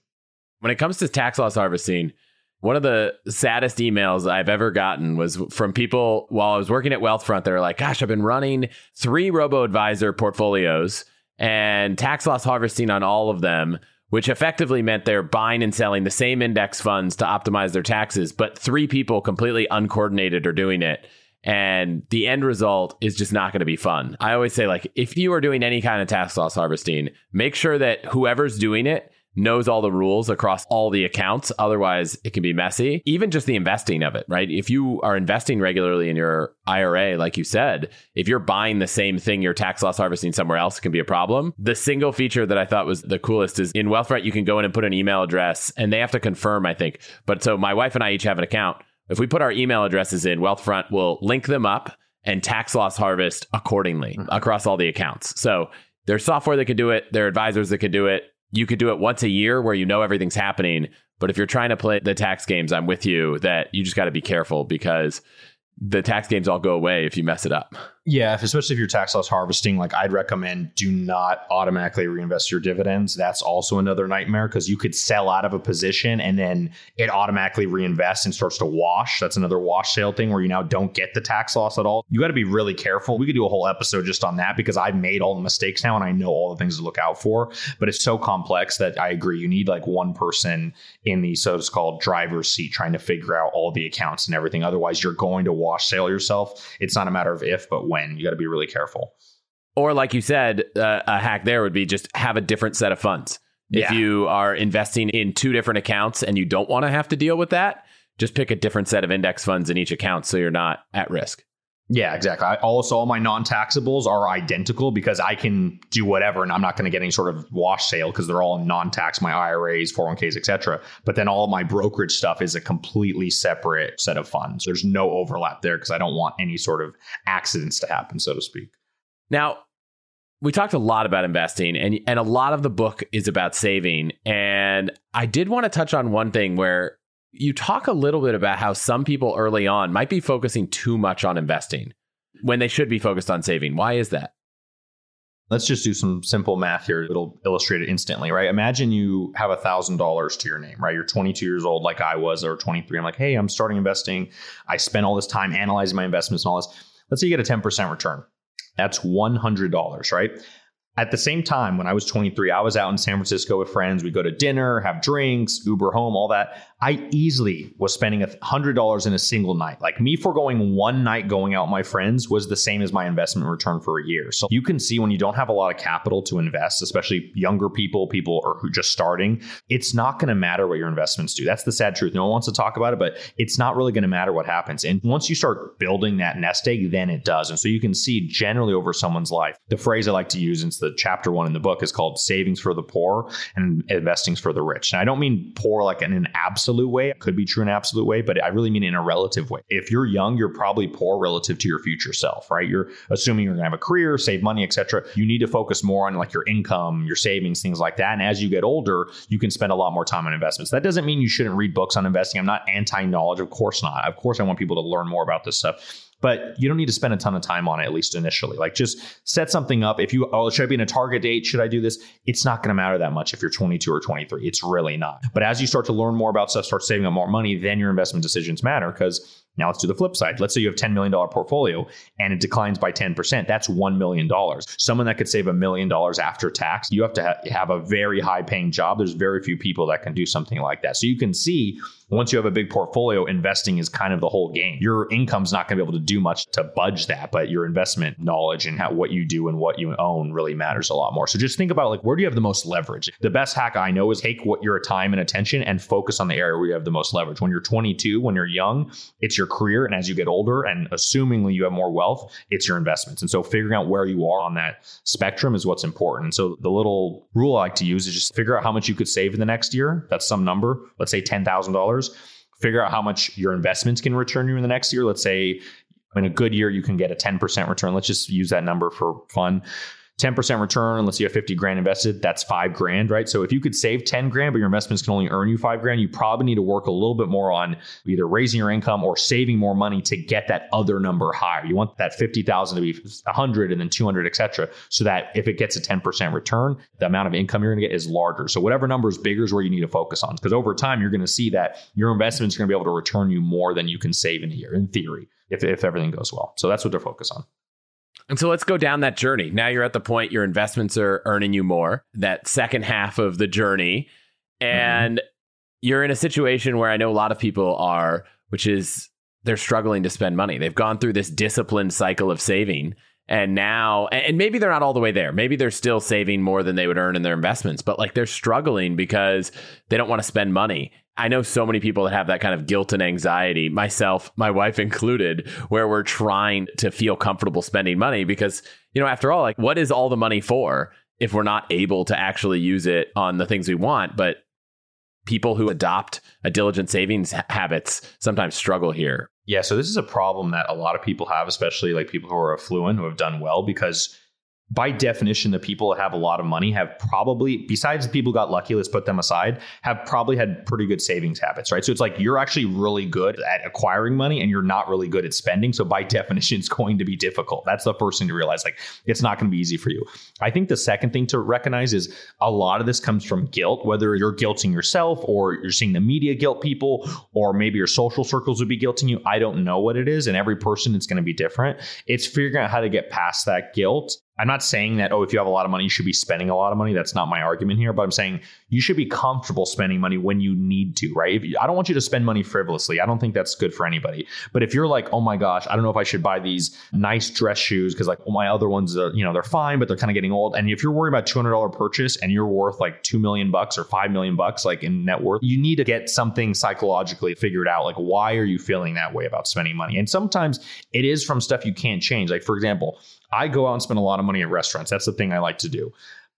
When it comes to tax loss harvesting, one of the saddest emails I've ever gotten was from people while I was working at Wealthfront. They're like, gosh, I've been running three robo advisor portfolios and tax loss harvesting on all of them, which effectively meant they're buying and selling the same index funds to optimize their taxes, but three people completely uncoordinated are doing it. And the end result is just not going to be fun. I always say, like, if you are doing any kind of tax loss harvesting, make sure that whoever's doing it knows all the rules across all the accounts. Otherwise, it can be messy. Even just the investing of it, right? If you are investing regularly in your IRA, like you said, if you're buying the same thing you're tax loss harvesting somewhere else, can be a problem. The single feature that I thought was the coolest is in Wealthfront, you can go in and put an email address and they have to confirm, I think. But so my wife and I each have an account. If we put our email addresses in, Wealthfront will link them up and tax loss harvest accordingly mm-hmm. across all the accounts. So there's software that can do it, there are advisors that can do it you could do it once a year where you know everything's happening. But if you're trying to play the tax games, I'm with you that you just got to be careful because the tax games all go away if you mess it up. Yeah, especially if you're tax loss harvesting, like I'd recommend do not automatically reinvest your dividends. That's also another nightmare because you could sell out of a position and then it automatically reinvests and starts to wash. That's another wash sale thing where you now don't get the tax loss at all. You got to be really careful. We could do a whole episode just on that because I've made all the mistakes now and I know all the things to look out for. But it's so complex that I agree. You need like one person in the so called driver's seat trying to figure out all the accounts and everything. Otherwise, you're going to wash sale yourself. It's not a matter of if, but when. You got to be really careful. Or, like you said, uh, a hack there would be just have a different set of funds. If yeah. you are investing in two different accounts and you don't want to have to deal with that, just pick a different set of index funds in each account so you're not at risk. Yeah, exactly. I, also, all my non-taxables are identical because I can do whatever, and I'm not going to get any sort of wash sale because they're all non-tax. My IRAs, 401ks, etc. But then all my brokerage stuff is a completely separate set of funds. There's no overlap there because I don't want any sort of accidents to happen, so to speak. Now, we talked a lot about investing, and and a lot of the book is about saving. And I did want to touch on one thing where you talk a little bit about how some people early on might be focusing too much on investing when they should be focused on saving. Why is that? Let's just do some simple math here. It'll illustrate it instantly, right? Imagine you have a thousand dollars to your name, right? You're 22 years old, like I was, or 23. I'm like, hey, I'm starting investing. I spent all this time analyzing my investments and all this. Let's say you get a 10% return. That's $100, right? At the same time, when I was 23, I was out in San Francisco with friends. We go to dinner, have drinks, Uber home, all that. I easily was spending $100 in a single night. Like me foregoing one night going out with my friends was the same as my investment return for a year. So you can see when you don't have a lot of capital to invest, especially younger people, people or who just starting, it's not going to matter what your investments do. That's the sad truth. No one wants to talk about it, but it's not really going to matter what happens. And once you start building that nest egg, then it does. And so you can see generally over someone's life, the phrase I like to use is the chapter one in the book is called Savings for the Poor and Investing's for the Rich. And I don't mean poor like in an absolute way. It could be true in an absolute way, but I really mean in a relative way. If you're young, you're probably poor relative to your future self, right? You're assuming you're going to have a career, save money, etc. You need to focus more on like your income, your savings, things like that. And as you get older, you can spend a lot more time on investments. That doesn't mean you shouldn't read books on investing. I'm not anti-knowledge, of course not. Of course I want people to learn more about this stuff but you don't need to spend a ton of time on it at least initially like just set something up if you oh should i be in a target date should i do this it's not going to matter that much if you're 22 or 23 it's really not but as you start to learn more about stuff start saving up more money then your investment decisions matter because now let's do the flip side. Let's say you have $10 million portfolio and it declines by 10%. That's $1 million. Someone that could save a million dollars after tax, you have to ha- have a very high paying job. There's very few people that can do something like that. So you can see once you have a big portfolio, investing is kind of the whole game. Your income's not going to be able to do much to budge that, but your investment knowledge and how what you do and what you own really matters a lot more. So just think about like where do you have the most leverage? The best hack I know is take what your time and attention and focus on the area where you have the most leverage. When you're 22, when you're young, it's your career, and as you get older, and assumingly you have more wealth, it's your investments. And so figuring out where you are on that spectrum is what's important. And so the little rule I like to use is just figure out how much you could save in the next year. That's some number. Let's say ten thousand dollars figure out how much your investments can return you in the next year. Let's say in a good year, you can get a 10% return. Let's just use that number for fun. 10% return, let's say you have 50 grand invested, that's five grand, right? So if you could save 10 grand, but your investments can only earn you five grand, you probably need to work a little bit more on either raising your income or saving more money to get that other number higher. You want that 50,000 to be 100 and then 200, et cetera, so that if it gets a 10% return, the amount of income you're going to get is larger. So whatever number is bigger is where you need to focus on because over time, you're going to see that your investments are going to be able to return you more than you can save in a year, in theory, if, if everything goes well. So that's what they're focused on. And so let's go down that journey. Now you're at the point your investments are earning you more, that second half of the journey. And mm-hmm. you're in a situation where I know a lot of people are, which is they're struggling to spend money. They've gone through this disciplined cycle of saving. And now, and maybe they're not all the way there. Maybe they're still saving more than they would earn in their investments, but like they're struggling because they don't want to spend money. I know so many people that have that kind of guilt and anxiety, myself, my wife included, where we're trying to feel comfortable spending money because, you know, after all, like what is all the money for if we're not able to actually use it on the things we want? But people who adopt a diligent savings habits sometimes struggle here. Yeah, so this is a problem that a lot of people have, especially like people who are affluent who have done well because by definition, the people that have a lot of money have probably, besides the people who got lucky, let's put them aside, have probably had pretty good savings habits, right? So it's like you're actually really good at acquiring money and you're not really good at spending. So by definition, it's going to be difficult. That's the first thing to realize. Like it's not going to be easy for you. I think the second thing to recognize is a lot of this comes from guilt, whether you're guilting yourself or you're seeing the media guilt people, or maybe your social circles would be guilting you. I don't know what it is. And every person, it's going to be different. It's figuring out how to get past that guilt I'm not saying that, oh, if you have a lot of money, you should be spending a lot of money. That's not my argument here, but I'm saying you should be comfortable spending money when you need to, right? You, I don't want you to spend money frivolously. I don't think that's good for anybody. But if you're like, oh my gosh, I don't know if I should buy these nice dress shoes because like oh, my other ones are, you know, they're fine, but they're kind of getting old. And if you're worried about $200 purchase and you're worth like 2 million bucks or 5 million bucks like in net worth, you need to get something psychologically figured out. Like, why are you feeling that way about spending money? And sometimes it is from stuff you can't change. Like, for example, I go out and spend a lot of money at restaurants. That's the thing I like to do.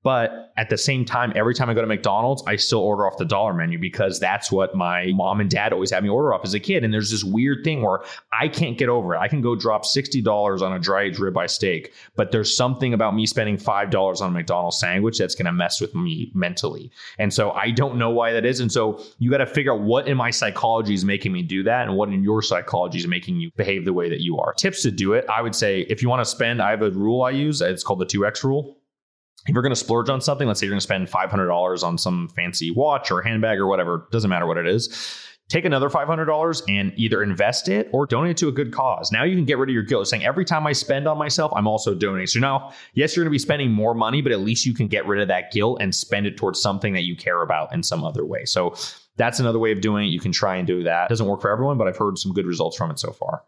But at the same time, every time I go to McDonald's, I still order off the dollar menu because that's what my mom and dad always had me order off as a kid. And there's this weird thing where I can't get over it. I can go drop $60 on a dry aged ribeye steak, but there's something about me spending $5 on a McDonald's sandwich that's going to mess with me mentally. And so I don't know why that is. And so you got to figure out what in my psychology is making me do that and what in your psychology is making you behave the way that you are. Tips to do it I would say if you want to spend, I have a rule I use. It's called the 2X rule if you're going to splurge on something, let's say you're going to spend $500 on some fancy watch or handbag or whatever, doesn't matter what it is. Take another $500 and either invest it or donate it to a good cause. Now you can get rid of your guilt saying every time I spend on myself, I'm also donating. So now, yes, you're going to be spending more money, but at least you can get rid of that guilt and spend it towards something that you care about in some other way. So that's another way of doing it. You can try and do that. It doesn't work for everyone, but I've heard some good results from it so far.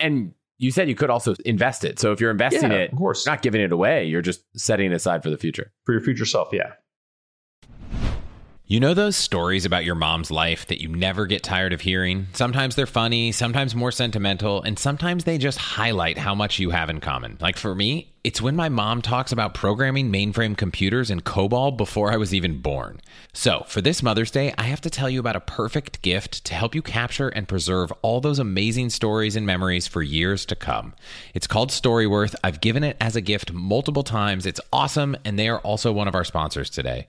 And you said you could also invest it. So if you're investing yeah, it, of course, not giving it away, you're just setting it aside for the future. For your future self, yeah. You know those stories about your mom's life that you never get tired of hearing? Sometimes they're funny, sometimes more sentimental, and sometimes they just highlight how much you have in common. Like for me, It's when my mom talks about programming mainframe computers in COBOL before I was even born. So, for this Mother's Day, I have to tell you about a perfect gift to help you capture and preserve all those amazing stories and memories for years to come. It's called Storyworth. I've given it as a gift multiple times. It's awesome, and they are also one of our sponsors today.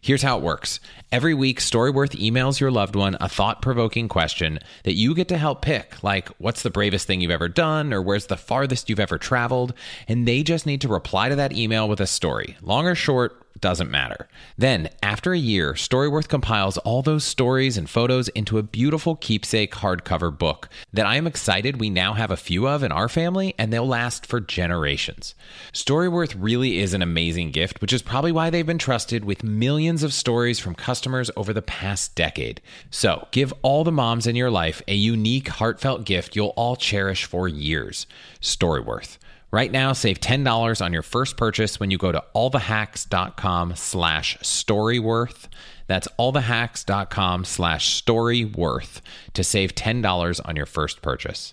Here's how it works every week, Storyworth emails your loved one a thought provoking question that you get to help pick, like, what's the bravest thing you've ever done, or where's the farthest you've ever traveled? And they just need to reply to that email with a story, long or short doesn't matter. Then, after a year, Storyworth compiles all those stories and photos into a beautiful keepsake hardcover book that I am excited we now have a few of in our family and they'll last for generations. Storyworth really is an amazing gift, which is probably why they've been trusted with millions of stories from customers over the past decade. So, give all the moms in your life a unique, heartfelt gift you'll all cherish for years. Storyworth. Right now, save $10 on your first purchase when you go to allthehacks.com slash storyworth. That's allthehacks.com slash storyworth to save $10 on your first purchase.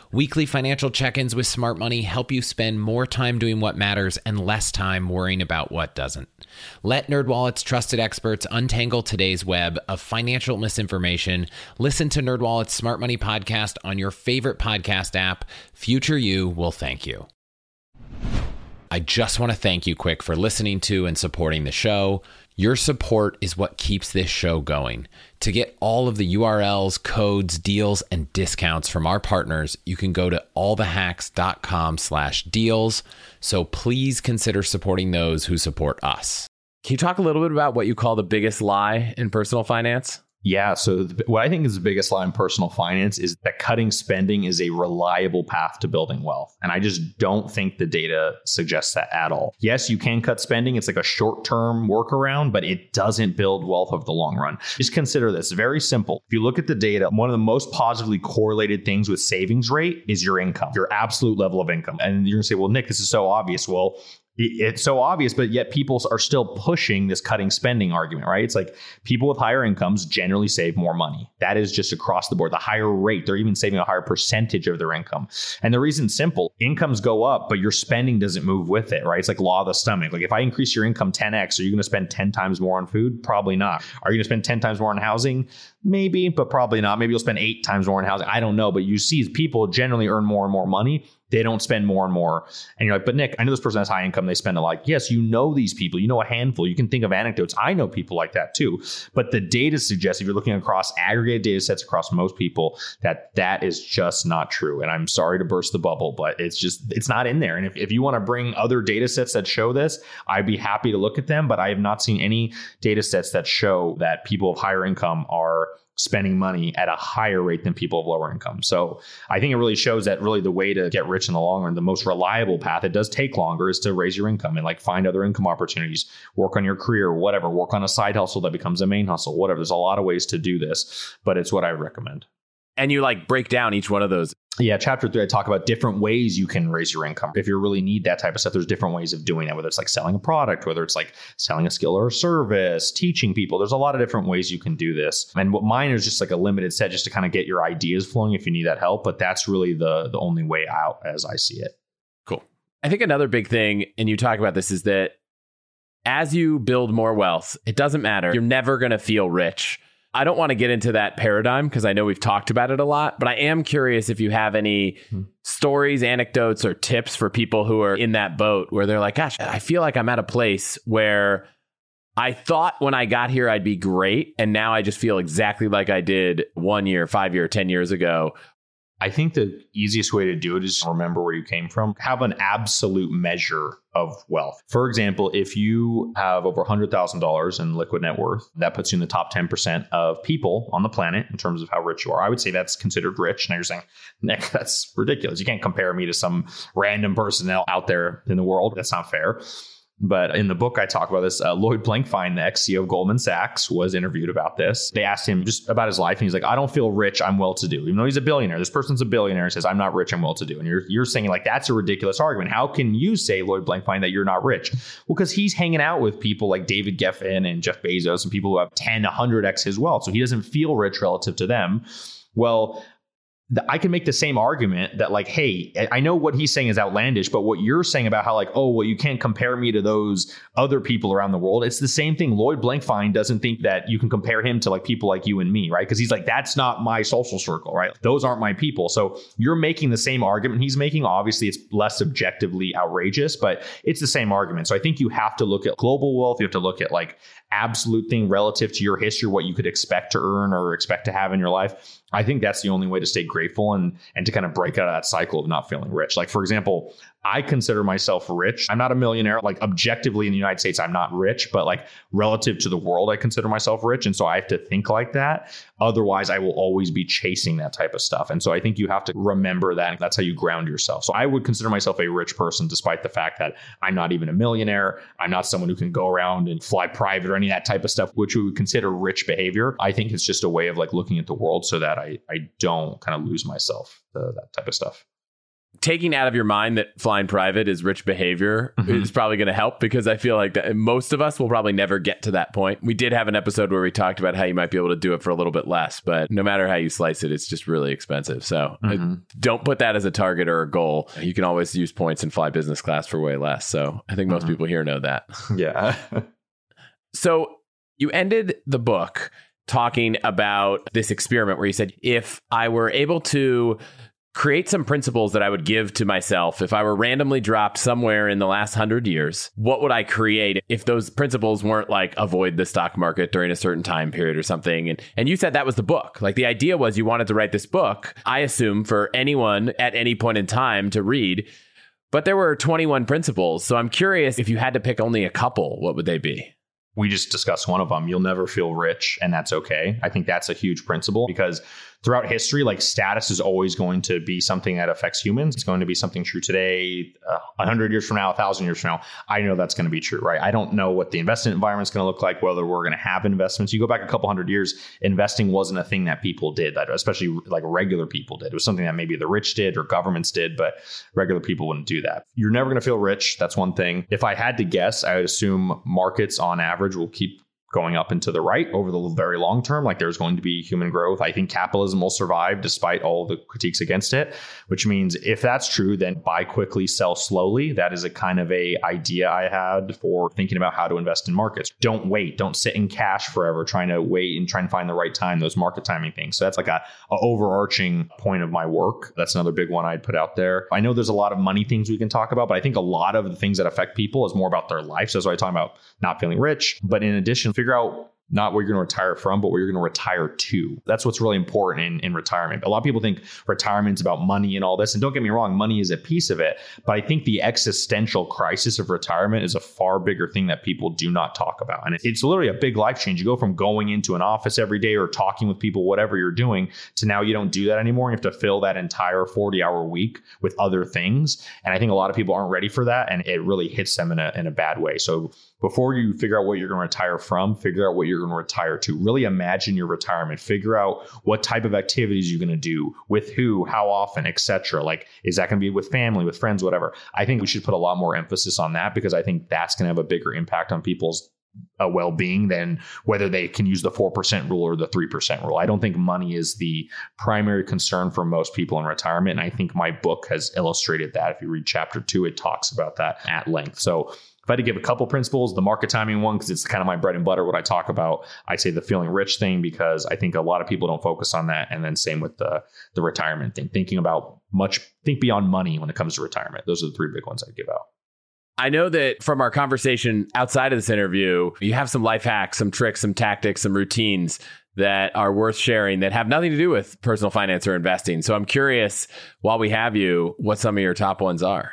Weekly financial check ins with Smart Money help you spend more time doing what matters and less time worrying about what doesn't. Let NerdWallet's trusted experts untangle today's web of financial misinformation. Listen to NerdWallet's Smart Money podcast on your favorite podcast app. Future you will thank you. I just want to thank you quick for listening to and supporting the show. Your support is what keeps this show going. To get all of the URLs, codes, deals, and discounts from our partners, you can go to allthehacks.com slash deals. So please consider supporting those who support us. Can you talk a little bit about what you call the biggest lie in personal finance? Yeah. So, th- what I think is the biggest lie in personal finance is that cutting spending is a reliable path to building wealth. And I just don't think the data suggests that at all. Yes, you can cut spending. It's like a short term workaround, but it doesn't build wealth over the long run. Just consider this very simple. If you look at the data, one of the most positively correlated things with savings rate is your income, your absolute level of income. And you're going to say, well, Nick, this is so obvious. Well, it's so obvious, but yet people are still pushing this cutting spending argument, right? It's like people with higher incomes generally save more money. That is just across the board. The higher rate, they're even saving a higher percentage of their income. And the reason's simple incomes go up, but your spending doesn't move with it, right? It's like law of the stomach. Like if I increase your income 10x, are you going to spend 10 times more on food? Probably not. Are you going to spend 10 times more on housing? Maybe, but probably not. Maybe you'll spend eight times more on housing. I don't know. But you see people generally earn more and more money they don't spend more and more. And you're like, but Nick, I know this person has high income. They spend a lot. Yes, you know these people. You know a handful. You can think of anecdotes. I know people like that too. But the data suggests, if you're looking across aggregated data sets across most people, that that is just not true. And I'm sorry to burst the bubble, but it's just, it's not in there. And if, if you want to bring other data sets that show this, I'd be happy to look at them. But I have not seen any data sets that show that people of higher income are spending money at a higher rate than people of lower income. So I think it really shows that really the way to get rich in the long run, the most reliable path, it does take longer, is to raise your income and like find other income opportunities, work on your career, whatever, work on a side hustle that becomes a main hustle, whatever. There's a lot of ways to do this, but it's what I recommend. And you like break down each one of those yeah, chapter three, I talk about different ways you can raise your income. If you really need that type of stuff, there's different ways of doing that, whether it's like selling a product, whether it's like selling a skill or a service, teaching people. There's a lot of different ways you can do this. And what mine is just like a limited set just to kind of get your ideas flowing if you need that help. But that's really the the only way out as I see it. Cool. I think another big thing, and you talk about this, is that as you build more wealth, it doesn't matter. You're never going to feel rich I don't want to get into that paradigm because I know we've talked about it a lot, but I am curious if you have any hmm. stories, anecdotes, or tips for people who are in that boat where they're like, gosh, I feel like I'm at a place where I thought when I got here I'd be great. And now I just feel exactly like I did one year, five year, 10 years ago. I think the easiest way to do it is remember where you came from. Have an absolute measure of wealth. For example, if you have over $100,000 in liquid net worth, that puts you in the top 10% of people on the planet in terms of how rich you are. I would say that's considered rich. Now you're saying, Nick, that's ridiculous. You can't compare me to some random person out there in the world. That's not fair. But in the book, I talk about this. Uh, Lloyd Blankfein, the ex CEO of Goldman Sachs, was interviewed about this. They asked him just about his life, and he's like, "I don't feel rich. I'm well to do." Even though he's a billionaire, this person's a billionaire. He Says, "I'm not rich. I'm well to do." And you're you're saying like that's a ridiculous argument. How can you say Lloyd Blankfein that you're not rich? Well, because he's hanging out with people like David Geffen and Jeff Bezos and people who have 10, 100x his wealth, so he doesn't feel rich relative to them. Well, I can make the same argument that like, hey, I know what he's saying is outlandish, but what you're saying about how like, oh, well, you can't compare me to those other people around the world. It's the same thing. Lloyd Blankfein doesn't think that you can compare him to like people like you and me, right? Because he's like, that's not my social circle, right? Those aren't my people. So you're making the same argument he's making. Obviously, it's less objectively outrageous, but it's the same argument. So I think you have to look at global wealth. You have to look at like absolute thing relative to your history, what you could expect to earn or expect to have in your life. I think that's the only way to stay grateful and and to kind of break out of that cycle of not feeling rich. Like for example, I consider myself rich. I'm not a millionaire. Like objectively in the United States, I'm not rich, but like relative to the world, I consider myself rich. And so I have to think like that. Otherwise, I will always be chasing that type of stuff. And so I think you have to remember that. That's how you ground yourself. So I would consider myself a rich person, despite the fact that I'm not even a millionaire. I'm not someone who can go around and fly private or any of that type of stuff, which we would consider rich behavior. I think it's just a way of like looking at the world so that I, I don't kind of lose myself to that type of stuff taking out of your mind that flying private is rich behavior mm-hmm. is probably going to help because I feel like that most of us will probably never get to that point. We did have an episode where we talked about how you might be able to do it for a little bit less, but no matter how you slice it, it's just really expensive. So uh, mm-hmm. don't put that as a target or a goal. You can always use points and fly business class for way less. So I think most mm-hmm. people here know that. Yeah. so you ended the book talking about this experiment where you said if I were able to create some principles that I would give to myself if I were randomly dropped somewhere in the last hundred years. What would I create if those principles weren't like avoid the stock market during a certain time period or something? And and you said that was the book. Like the idea was you wanted to write this book. I assume for anyone at any point in time to read. But there were 21 principles. So I'm curious if you had to pick only a couple, what would they be? We just discussed one of them. You'll never feel rich, and that's okay. I think that's a huge principle because throughout history, like status is always going to be something that affects humans. It's going to be something true today, uh, 100 years from now, a 1,000 years from now. I know that's going to be true, right? I don't know what the investment environment is going to look like, whether we're going to have investments. You go back a couple hundred years, investing wasn't a thing that people did, that especially like regular people did. It was something that maybe the rich did or governments did, but regular people wouldn't do that. You're never going to feel rich. That's one thing. If I had to guess, I would assume markets on average will keep going up and to the right over the very long term. Like there's going to be human growth. I think capitalism will survive despite all the critiques against it, which means if that's true, then buy quickly, sell slowly. That is a kind of a idea I had for thinking about how to invest in markets. Don't wait. Don't sit in cash forever trying to wait and try and find the right time, those market timing things. So that's like a, a overarching point of my work. That's another big one I'd put out there. I know there's a lot of money things we can talk about, but I think a lot of the things that affect people is more about their life. So that's why I talk about not feeling rich. But in addition, figure out not where you're going to retire from, but where you're going to retire to. That's what's really important in, in retirement. A lot of people think retirement's about money and all this. And don't get me wrong, money is a piece of it. But I think the existential crisis of retirement is a far bigger thing that people do not talk about. And it's literally a big life change. You go from going into an office every day or talking with people, whatever you're doing, to now you don't do that anymore. You have to fill that entire 40 hour week with other things. And I think a lot of people aren't ready for that. And it really hits them in a, in a bad way. So before you figure out what you're going to retire from, figure out what you're going to retire to. Really imagine your retirement. Figure out what type of activities you're going to do, with who, how often, etc. Like, is that going to be with family, with friends, whatever? I think we should put a lot more emphasis on that because I think that's going to have a bigger impact on people's uh, well-being than whether they can use the 4% rule or the 3% rule. I don't think money is the primary concern for most people in retirement and I think my book has illustrated that. If you read chapter 2 it talks about that at length. So if I had to give a couple principles, the market timing one, because it's kind of my bread and butter, what I talk about, I'd say the feeling rich thing, because I think a lot of people don't focus on that. And then same with the, the retirement thing, thinking about much, think beyond money when it comes to retirement. Those are the three big ones I'd give out. I know that from our conversation outside of this interview, you have some life hacks, some tricks, some tactics, some routines that are worth sharing that have nothing to do with personal finance or investing. So I'm curious, while we have you, what some of your top ones are.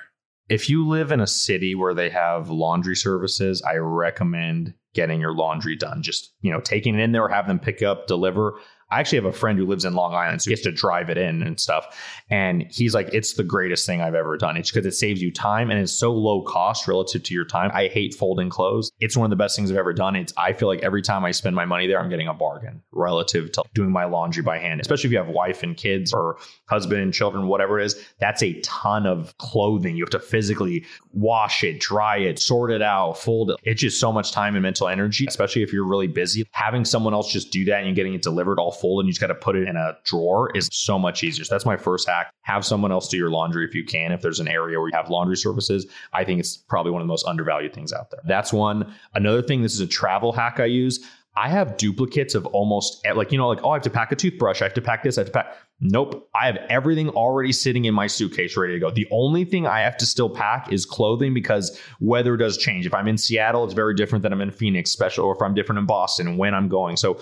If you live in a city where they have laundry services, I recommend getting your laundry done. Just, you know, taking it in there, have them pick up, deliver. I actually have a friend who lives in Long Island, so he has to drive it in and stuff. And he's like, it's the greatest thing I've ever done. It's because it saves you time and it's so low cost relative to your time. I hate folding clothes. It's one of the best things I've ever done. It's I feel like every time I spend my money there, I'm getting a bargain relative to doing my laundry by hand. Especially if you have wife and kids or husband and children, whatever it is. That's a ton of clothing. You have to physically wash it, dry it, sort it out, fold it. It's just so much time and mental energy, especially if you're really busy. Having someone else just do that and getting it delivered all and you just got to put it in a drawer is so much easier. So that's my first hack. Have someone else do your laundry if you can. If there's an area where you have laundry services, I think it's probably one of the most undervalued things out there. That's one. Another thing, this is a travel hack I use. I have duplicates of almost eh, like, you know, like, oh, I have to pack a toothbrush. I have to pack this. I have to pack. Nope. I have everything already sitting in my suitcase ready to go. The only thing I have to still pack is clothing because weather does change. If I'm in Seattle, it's very different than I'm in Phoenix, special, or if I'm different in Boston when I'm going. So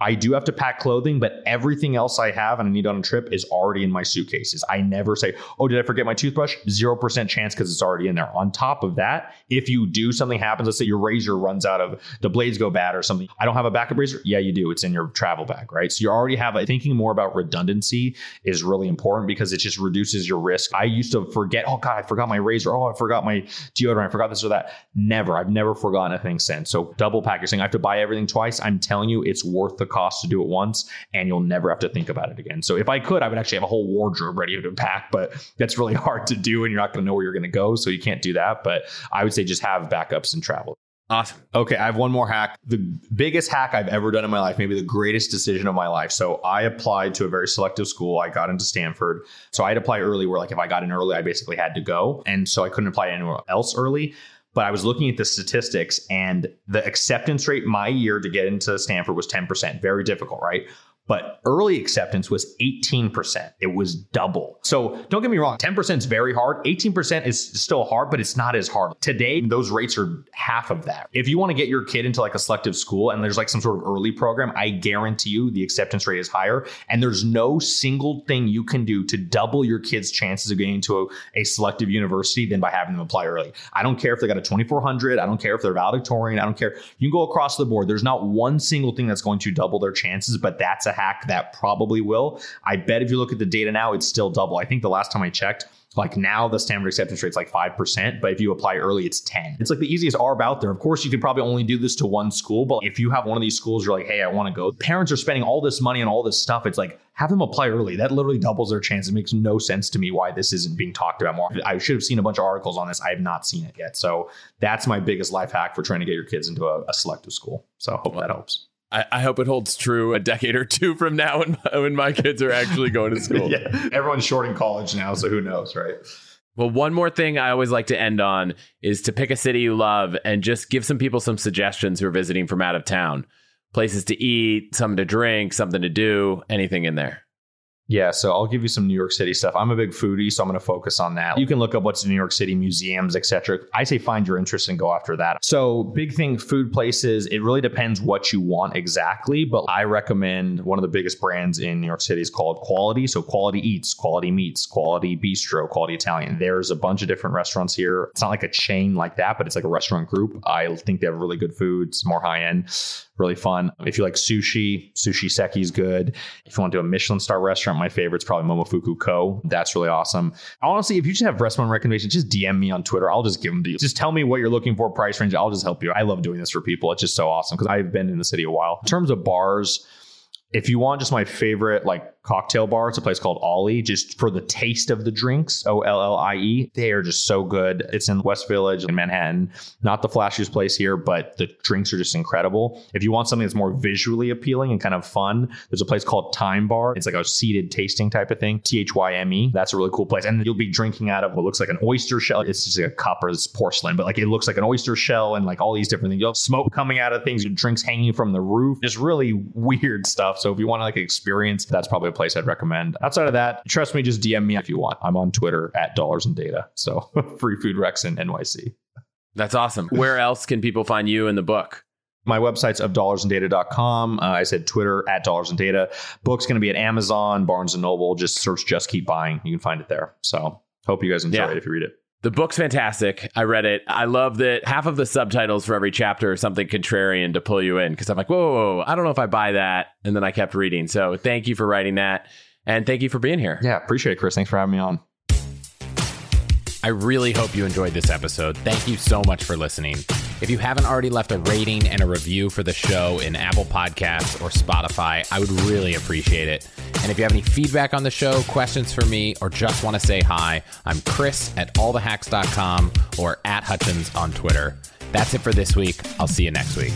I do have to pack clothing, but everything else I have and I need on a trip is already in my suitcases. I never say, Oh, did I forget my toothbrush? 0% chance because it's already in there. On top of that, if you do something happens, let's say your razor runs out of the blades go bad or something. I don't have a backup razor. Yeah, you do. It's in your travel bag, right? So you already have a thinking more about redundancy is really important because it just reduces your risk. I used to forget, oh God, I forgot my razor. Oh, I forgot my deodorant. I forgot this or that. Never. I've never forgotten a thing since. So double pack. You're saying I have to buy everything twice. I'm telling you, it's worth the cost to do it once and you'll never have to think about it again. So if I could, I would actually have a whole wardrobe ready to pack, but that's really hard to do and you're not going to know where you're going to go. So you can't do that. But I would say just have backups and travel. Awesome. Okay, I have one more hack. The biggest hack I've ever done in my life, maybe the greatest decision of my life. So I applied to a very selective school. I got into Stanford. So I had to apply early where like if I got in early, I basically had to go. And so I couldn't apply anywhere else early but I was looking at the statistics and the acceptance rate my year to get into Stanford was 10%. Very difficult, right? But early acceptance was 18%. It was double. So don't get me wrong, 10% is very hard. 18% is still hard, but it's not as hard. Today, those rates are half of that. If you want to get your kid into like a selective school and there's like some sort of early program, I guarantee you the acceptance rate is higher. And there's no single thing you can do to double your kid's chances of getting into a, a selective university than by having them apply early. I don't care if they got a 2400, I don't care if they're valedictorian, I don't care. You can go across the board. There's not one single thing that's going to double their chances, but that's a hack that probably will. I bet if you look at the data now, it's still double. I think the last time I checked, like now the standard acceptance rate is like 5%, but if you apply early, it's 10. It's like the easiest ARB out there. Of course, you could probably only do this to one school, but if you have one of these schools, you're like, hey, I want to go. Parents are spending all this money on all this stuff. It's like, have them apply early. That literally doubles their chance. It makes no sense to me why this isn't being talked about more. I should have seen a bunch of articles on this. I have not seen it yet. So that's my biggest life hack for trying to get your kids into a, a selective school. So hope that helps. I, I, hope it holds true a decade or two from now when, when my kids are actually going to school. yeah. Everyone's short in college now, so who knows, right? Well, one more thing I always like to end on is to pick a city you love and just give some people some suggestions who are visiting from out of town. Places to eat, something to drink, something to do, anything in there. Yeah, so I'll give you some New York City stuff. I'm a big foodie, so I'm going to focus on that. You can look up what's in New York City museums, etc. I say find your interest and go after that. So, big thing food places, it really depends what you want exactly, but I recommend one of the biggest brands in New York City is called Quality. So, Quality Eats, Quality Meats, Quality Bistro, Quality Italian. There's a bunch of different restaurants here. It's not like a chain like that, but it's like a restaurant group. I think they have really good food. It's more high end really fun. If you like sushi, Sushi Seki is good. If you want to do a Michelin star restaurant, my favorite is probably Momofuku Ko. That's really awesome. Honestly, if you just have restaurant recommendations, just DM me on Twitter. I'll just give them to you. Just tell me what you're looking for, price range. I'll just help you. I love doing this for people. It's just so awesome because I've been in the city a while. In terms of bars, if you want just my favorite like cocktail bar. It's a place called Ollie, just for the taste of the drinks. O L L I E. They are just so good. It's in West Village in Manhattan. Not the flashiest place here, but the drinks are just incredible. If you want something that's more visually appealing and kind of fun, there's a place called Thyme Bar. It's like a seated tasting type of thing. T H Y M E. That's a really cool place. And you'll be drinking out of what looks like an oyster shell. It's just like a cup or it's porcelain, but like it looks like an oyster shell and like all these different things. You'll have smoke coming out of things, drinks hanging from the roof. Just really weird stuff. So if you want to like experience, that's probably a place I'd recommend. Outside of that, trust me, just DM me if you want. I'm on Twitter at dollars and data. So free food rex in NYC. That's awesome. Where else can people find you in the book? My website's of dollarsanddata.com. Uh, I said Twitter at dollars and data. Book's going to be at Amazon, Barnes and Noble. Just search Just Keep Buying. You can find it there. So hope you guys enjoy Yeah. it if you read it. The book's fantastic. I read it. I love that half of the subtitles for every chapter is something contrarian to pull you in because I'm like, whoa, whoa, whoa, I don't know if I buy that. And then I kept reading. So thank you for writing that. And thank you for being here. Yeah, appreciate it, Chris. Thanks for having me on. I really hope you enjoyed this episode. Thank you so much for listening. If you haven't already left a rating and a review for the show in Apple Podcasts or Spotify, I would really appreciate it. And if you have any feedback on the show, questions for me, or just want to say hi, I'm Chris at allthehacks.com or at Hutchins on Twitter. That's it for this week. I'll see you next week.